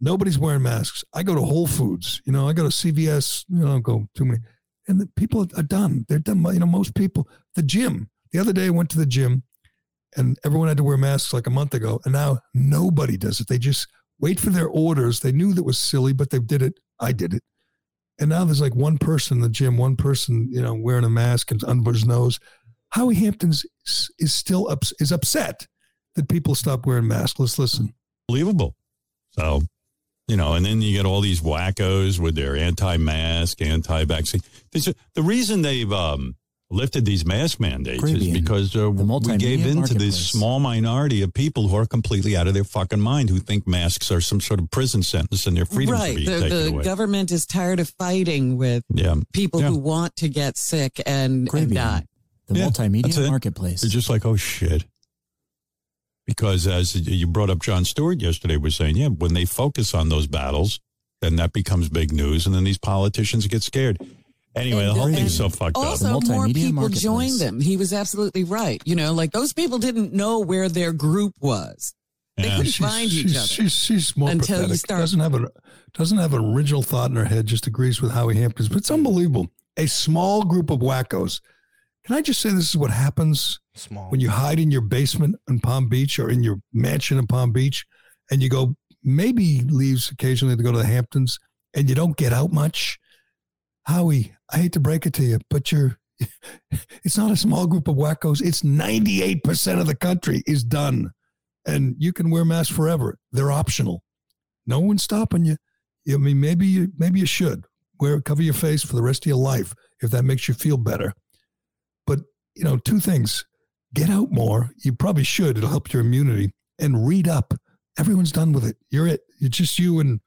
Nobody's wearing masks. I go to Whole Foods. You know, I go to CVS. You know, I don't go too many, and the people are done. They're done. You know, most people. The gym. The other day, I went to the gym, and everyone had to wear masks like a month ago, and now nobody does it. They just wait for their orders. They knew that was silly, but they did it. I did it, and now there's like one person in the gym, one person, you know, wearing a mask and under his nose. Howie Hamptons is, still ups, is upset that people stop wearing masks. Let's listen. Believable. So You know, and then you get all these wackos with their anti-mask, anti-vaccine. The reason they've um, lifted these mask mandates Caribbean, is because uh, we gave in to this small minority of people who are completely out of their fucking mind, who think masks are some sort of prison sentence and their freedoms are right. being The, taken the away. government is tired of fighting with yeah, people Yeah. who want to get sick and, and die. the Yeah, multimedia it. marketplace. They're just like, oh shit. Because as you brought up, Jon Stewart yesterday was saying, yeah, when they focus on those battles, then that becomes big news, and then these politicians get scared. Anyway, And- the whole and thing's so fucked up. Also, more multimedia people marketplace. joined them. He was absolutely right. You know, like those people didn't know where their group was. They Yeah. couldn't She's, find each she's, other. she's, she's more until you pathetic. start- Doesn't have a doesn't have an original thought in her head. Just agrees with Howie Hamptons. But it's unbelievable. A small group of wackos. Can I just say this is what happens Small. when you hide in your basement in Palm Beach or in your mansion in Palm Beach, and you go maybe leaves occasionally to go to the Hamptons, and you don't get out much. Howie, I hate to break it to you, but you're. It's not a small group of wackos. It's ninety eight percent of the country is done and you can wear masks forever. They're optional. No one's stopping you. I mean, maybe you maybe you should wear cover your face for the rest of your life if that makes you feel better. But you know, two things: get out more. You probably should. It'll help your immunity. And read up. Everyone's done with it. You're it. You're just you and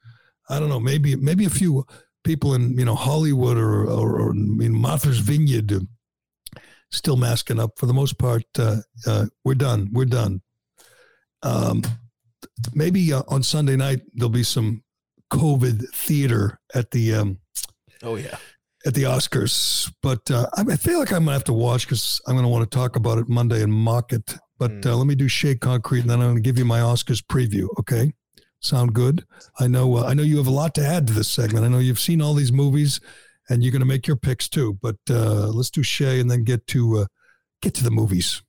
I don't know. Maybe maybe a few people in you know Hollywood or or, or in Martha's Vineyard. uh, Still masking up for the most part. Uh, uh, we're done. We're done um, maybe uh, on Sunday night there'll be some COVID theater at the um, oh yeah. at the Oscars, but uh, I, I feel like I'm gonna have to watch because I'm gonna want to talk about it Monday and mock it. But Mm. uh, let me do Shea Concrete, and then I'm gonna give you my Oscars preview. Okay, sound good? I know. Uh, I know you have a lot to add to this segment. I know you've seen all these movies, and you're gonna make your picks too. But uh, let's do Shea, and then get to uh, get to the movies.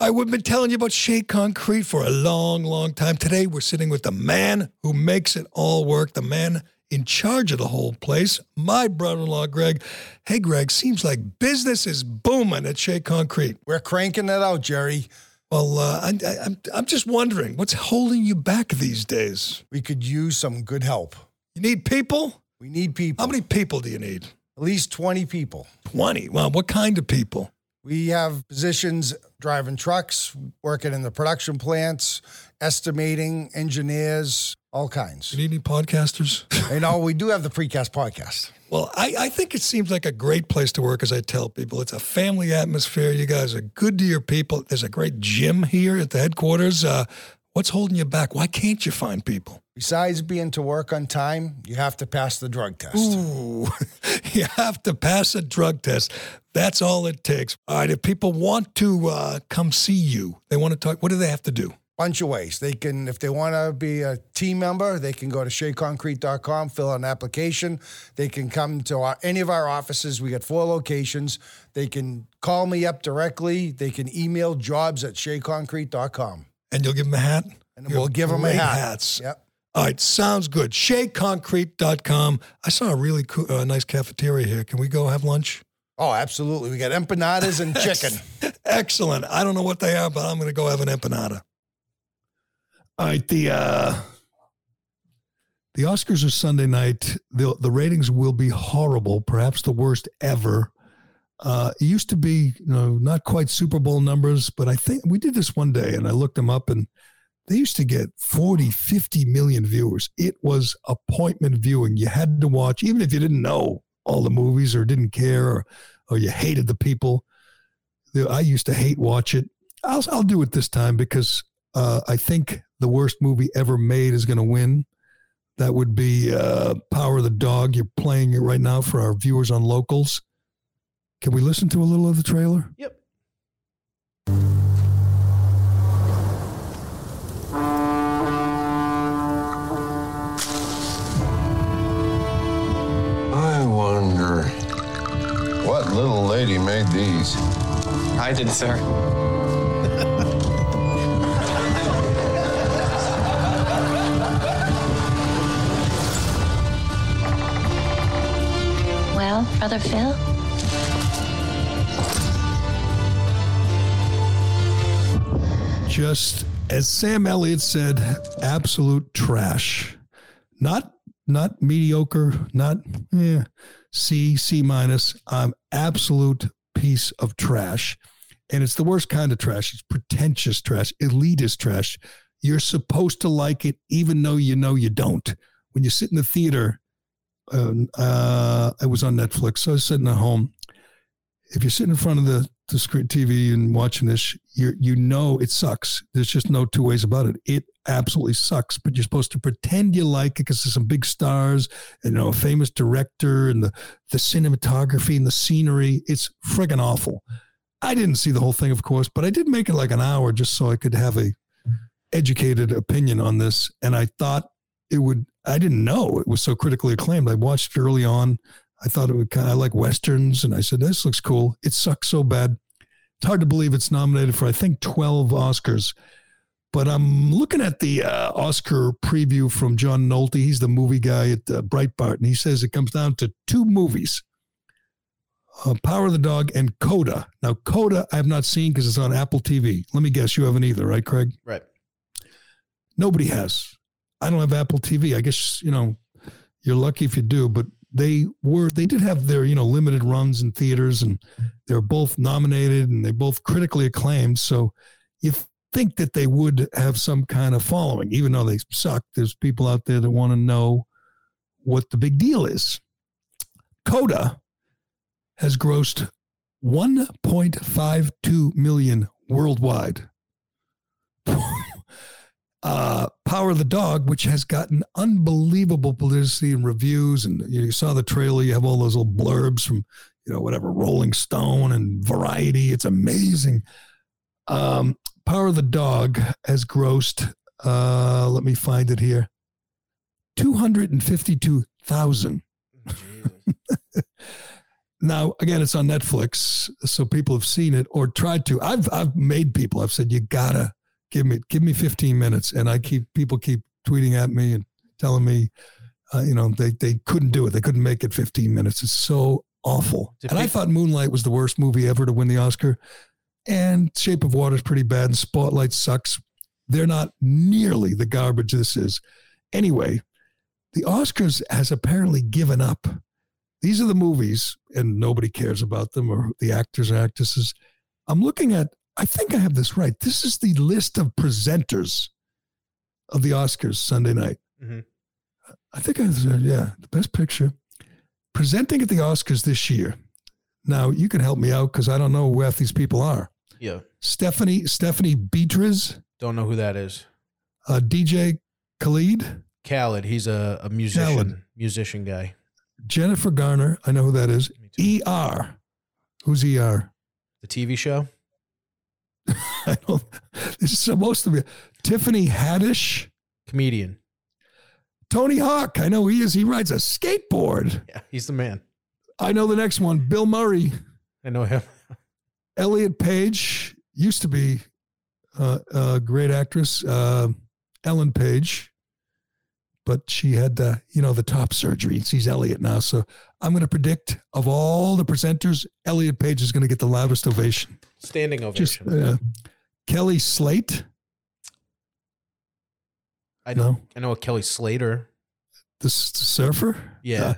I would have been telling you about Shea Concrete for a long, long time. Today, we're sitting with the man who makes it all work, the man in charge of the whole place, my brother in law, Greg. Hey, Greg, seems like business is booming at Shea Concrete. We're cranking it out, Gerry. Well, uh, I, I, I'm, I'm just wondering what's holding you back these days? We could use some good help. You need people? We need people. How many people do you need? At least 20 people. 20. Well, what kind of people? We have positions driving trucks, working in the production plants, estimating, engineers, all kinds. You need any podcasters? You know, we do have the precast podcast. Well, I, I think it seems like a great place to work, as I tell people. It's a family atmosphere. You guys are good to your people. There's a great gym here at the headquarters. Uh, what's holding you back? Why can't you find people? Besides being to work on time, you have to pass the drug test. Ooh, you have to pass a drug test. That's all it takes. All right, if people want to uh, come see you, they want to talk, what do they have to do? Bunch of ways. They can, if they want to be a team member, they can go to sheaconcrete.com, fill out an application. They can come to our, any of our offices. We got four locations. They can call me up directly. They can email jobs at sheaconcrete.com. And you'll give them a hat? And You we'll give them a hat. hats. Yep. All right, sounds good. SheaConcrete.com. I saw a really cool, uh, nice cafeteria here. Can we go have lunch? Oh, absolutely. We got empanadas and chicken. Excellent. I don't know what they are, but I'm going to go have an empanada. All right, the uh, the Oscars are Sunday night. the The ratings will be horrible, perhaps the worst ever. Uh, it used to be, you know, not quite Super Bowl numbers, but I think we did this one day, and I looked them up, and they used to get 40, 50 million viewers. It was appointment viewing. You had to watch, even if you didn't know all the movies or didn't care or, or you hated the people. I used to hate watch it. I'll, I'll do it this time because uh, I think the worst movie ever made is going to win. That would be uh, Power of the Dog. You're playing it right now for our viewers on locals. Can we listen to a little of the trailer? Yep. I wonder what little lady made these. I did, sir. Brother Phil? Just as Sam Elliott said, absolute trash. not not mediocre, not eh, C, C minus. I'm absolute piece of trash. And it's the worst kind of trash. It's pretentious trash, elitist trash. You're supposed to like it, even though you know you don't. When you sit in the theater, uh, it was on Netflix. So I was sitting at home. If you're sitting in front of the, the screen TV and watching this, you you know it sucks. There's just no two ways about it. It absolutely sucks. But you're supposed to pretend you like it because there's some big stars and you know a famous director and the the cinematography and the scenery. It's friggin' awful. I didn't see the whole thing, of course, but I did make it like an hour just so I could have a educated opinion on this. And I thought it would. I didn't know it was so critically acclaimed. I watched it early on. I thought it would kind of like westerns, and I said this looks cool. It sucks so bad. It's hard to believe it's nominated for I think twelve Oscars. But I'm looking at the uh, Oscar preview from John Nolte. He's the movie guy at uh, Breitbart, and he says it comes down to two movies uh, Power of the Dog and Coda. Now, Coda I have not seen because it's on Apple TV. Let me guess, you haven't either, right, Craig? Right. Nobody has. I don't have Apple TV. I guess, you know, you're lucky if you do, but they were, they did have their, you know, limited runs in theaters and they're both nominated and they both critically acclaimed. So you think that they would have some kind of following, even though they suck. There's people out there that want to know what the big deal is. Coda has grossed 1.52 million worldwide. Uh, Power of the Dog, which has gotten unbelievable publicity and reviews, and you, know, you saw the trailer. You have all those little blurbs from you know whatever Rolling Stone and Variety. It's amazing. Um, Power of the Dog has grossed. Uh, let me find it here. Two hundred and fifty-two thousand. Now, again, it's on Netflix, so people have seen it or tried to. I've I've made people. I've said you gotta give me give me 15 minutes, and I keep people keep tweeting at me and telling me, uh, you know, they they couldn't do it. They couldn't make it 15 minutes. It's so awful. And I thought Moonlight was the worst movie ever to win the Oscar, and Shape of Water is pretty bad, and Spotlight sucks. They're not nearly the garbage this is. Anyway, the Oscars has apparently given up these are the movies and nobody cares about them or the actors or actresses i'm looking at i think i have this right this is the list of presenters of the oscars sunday night Mhm. i think i have yeah the best picture presenting at the oscars this year now you can help me out because i don't know where these people are Yeah. stephanie stephanie beatriz Don't know who that is. uh, dj khalid Khaled. He's a, a musician. Khaled. Musician guy. jennifer garner i know who that is er who's er The TV show. I don't. This is supposed to be Tiffany Haddish, Comedian. Tony Hawk. I know he is. He rides a skateboard. Yeah, he's the man. I know the next one. Bill Murray, I know him. Elliot Page used to be uh, a great actress. Uh, Ellen Page, but she had uh, you know the top surgery. She's Elliot now, so I'm going to predict of all the presenters, Elliot Page is going to get the loudest ovation. Standing Just ovation. uh, Kelly Slate. I know. No, I know a Kelly Slater. the, the surfer. Yeah. Uh,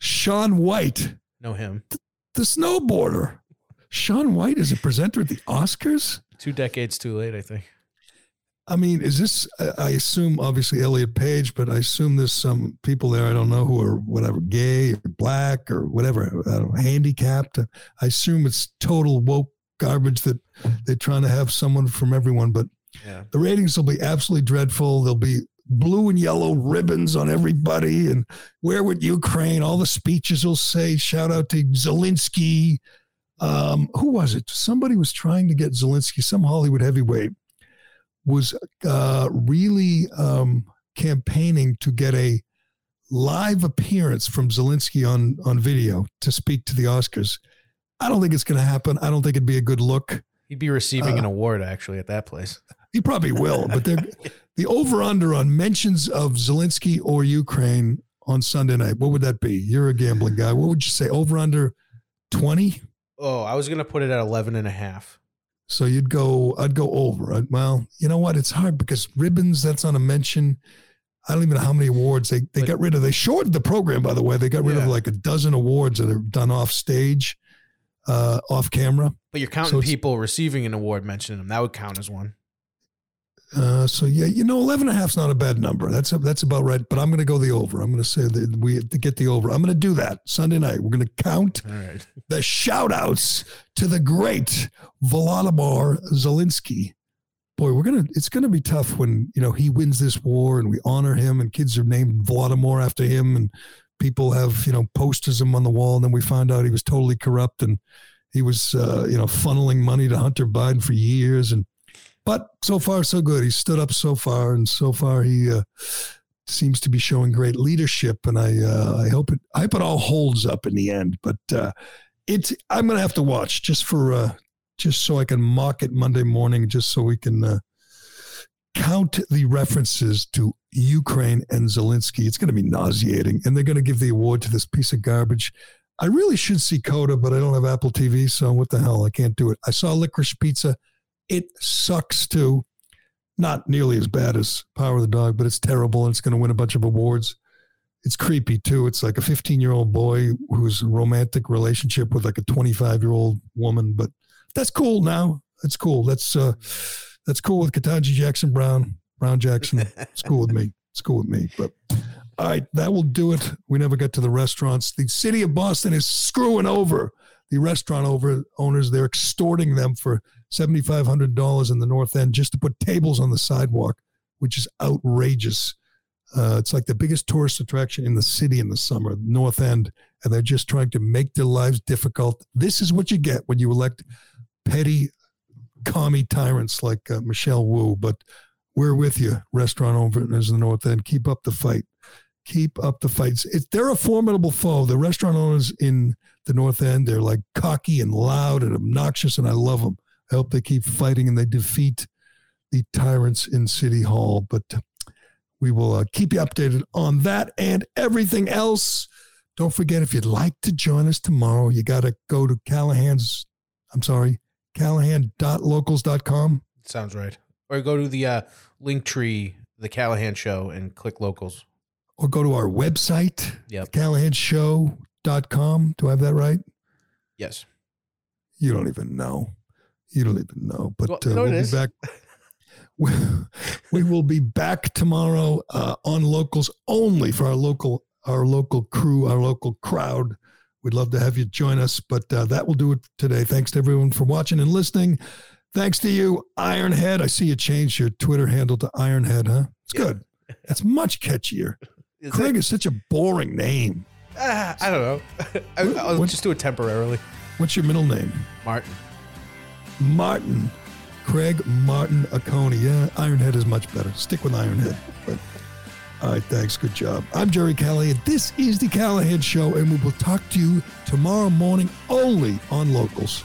Shaun White, know him. the snowboarder. Shaun White is a presenter at the Oscars. Two decades too late, I think. I mean, is this? I- assume obviously Elliot Page, but I assume there's some people there I don't know who are whatever gay or black or whatever, I don't know, handicapped. I assume it's total woke garbage that they're trying to have someone from everyone. But Yeah. the ratings will be absolutely dreadful. There'll be blue and yellow ribbons on everybody, and where would Ukraine? All the speeches will say, "Shout out to Zelensky." Um, who was it? Somebody was trying to get Zelensky, some Hollywood heavyweight, was uh, really um, campaigning to get a live appearance from Zelensky on on video to speak to the Oscars. I don't think it's going to happen. I don't think it'd be a good look. He'd be receiving an Uh, award actually at that place. He probably will, but the over under on mentions of Zelensky or Ukraine on Sunday night, what would that be? You're a gambling guy. What would you say? Over under 20? Oh, I was gonna put it at 11 and a half. So you'd go, I'd go over. I'd- well, you know what? It's hard because ribbons, that's on a mention. I don't even know how many awards they, they But- got rid of. They shortened the program, by the way. They got rid Yeah. of like a dozen awards that are done off stage, uh, off camera. But you're counting So people receiving an award mentioning them. That would count as one. Uh, so yeah, you know, 11 and a half is not a bad number. That's that's about right. But I'm going to go the over. I'm going to say that we to get the over. I'm going to do that Sunday night. We're going to count right. the shout outs to the great Volodymyr Zelensky. Boy, we're gonna it's gonna be tough when you know he wins this war and we honor him and kids are named Volodymyr after him and people have you know posters him on the wall and then we find out he was totally corrupt and he was uh, you know funneling money to Hunter Biden for years and but so far so good. He stood up so far and so far he uh, seems to be showing great leadership and I uh, I hope it I hope it all holds up in the end. But uh, it's I'm gonna have to watch just for uh, just so I can mock it Monday morning, just so we can uh, count the references to Ukraine and Zelensky. It's going to be nauseating, and they're going to give the award to this piece of garbage. I really should see Coda, but I don't have Apple TV, so what the hell? I can't do it. I saw Licorice Pizza. It sucks too. Not nearly as bad as Power of the Dog, but it's terrible, and it's going to win a bunch of awards it's creepy too. It's like a 15 year old boy who's romantic relationship with like a 25 year old woman, but that's cool now. That's cool. That's uh, that's cool with Ketanji Jackson Brown, Brown Jackson. It's cool with me. It's cool with me. But all right, that will do it. We never got to the restaurants. The city of Boston is screwing over the restaurant over owners. They're extorting them for seventy five hundred dollars in the North End just to put tables on the sidewalk, which is outrageous. Uh, it's like the biggest tourist attraction in the city in the summer, North End, and they're just trying to make their lives difficult. This is what you get when you elect petty, commie tyrants like uh, Michelle Wu. But we're with you, restaurant owners in the North End. Keep up the fight. Keep up the fights. It's, they're a formidable foe. The restaurant owners in the North End, they're like cocky and loud and obnoxious, and I love them. I hope they keep fighting and they defeat the tyrants in City Hall. But we will uh, keep you updated on that and everything else. Don't forget, if you'd like to join us tomorrow, you got to go to Callahan's, I'm sorry, callahan.locals.com. Sounds right. Or go to the uh, link tree, the Callahan Show, and click locals. or go to our website, Yep. callahanshow.com. Do I have that right? Yes. You don't even know. You don't even know. But Well, uh, we'll be back. we, we will be back tomorrow uh, on locals only for our local our local crew, our local crowd. We'd love to have you join us, but uh, that will do it today. Thanks to everyone for watching and listening. Thanks to you, Ironhead. I see you changed your Twitter handle to Ironhead, huh? It's Yeah. good. That's much catchier. Is Craig that- is such a boring name. Ah, I don't know. I, I'll What- just do it temporarily. What's your middle name? Martin. Martin. Craig Martin Aconi. Yeah, Ironhead is much better. Stick with Ironhead. But all right, thanks. Good job. I'm Gerry Callahan. This is the Callahan Show, and we will talk to you tomorrow morning only on Locals.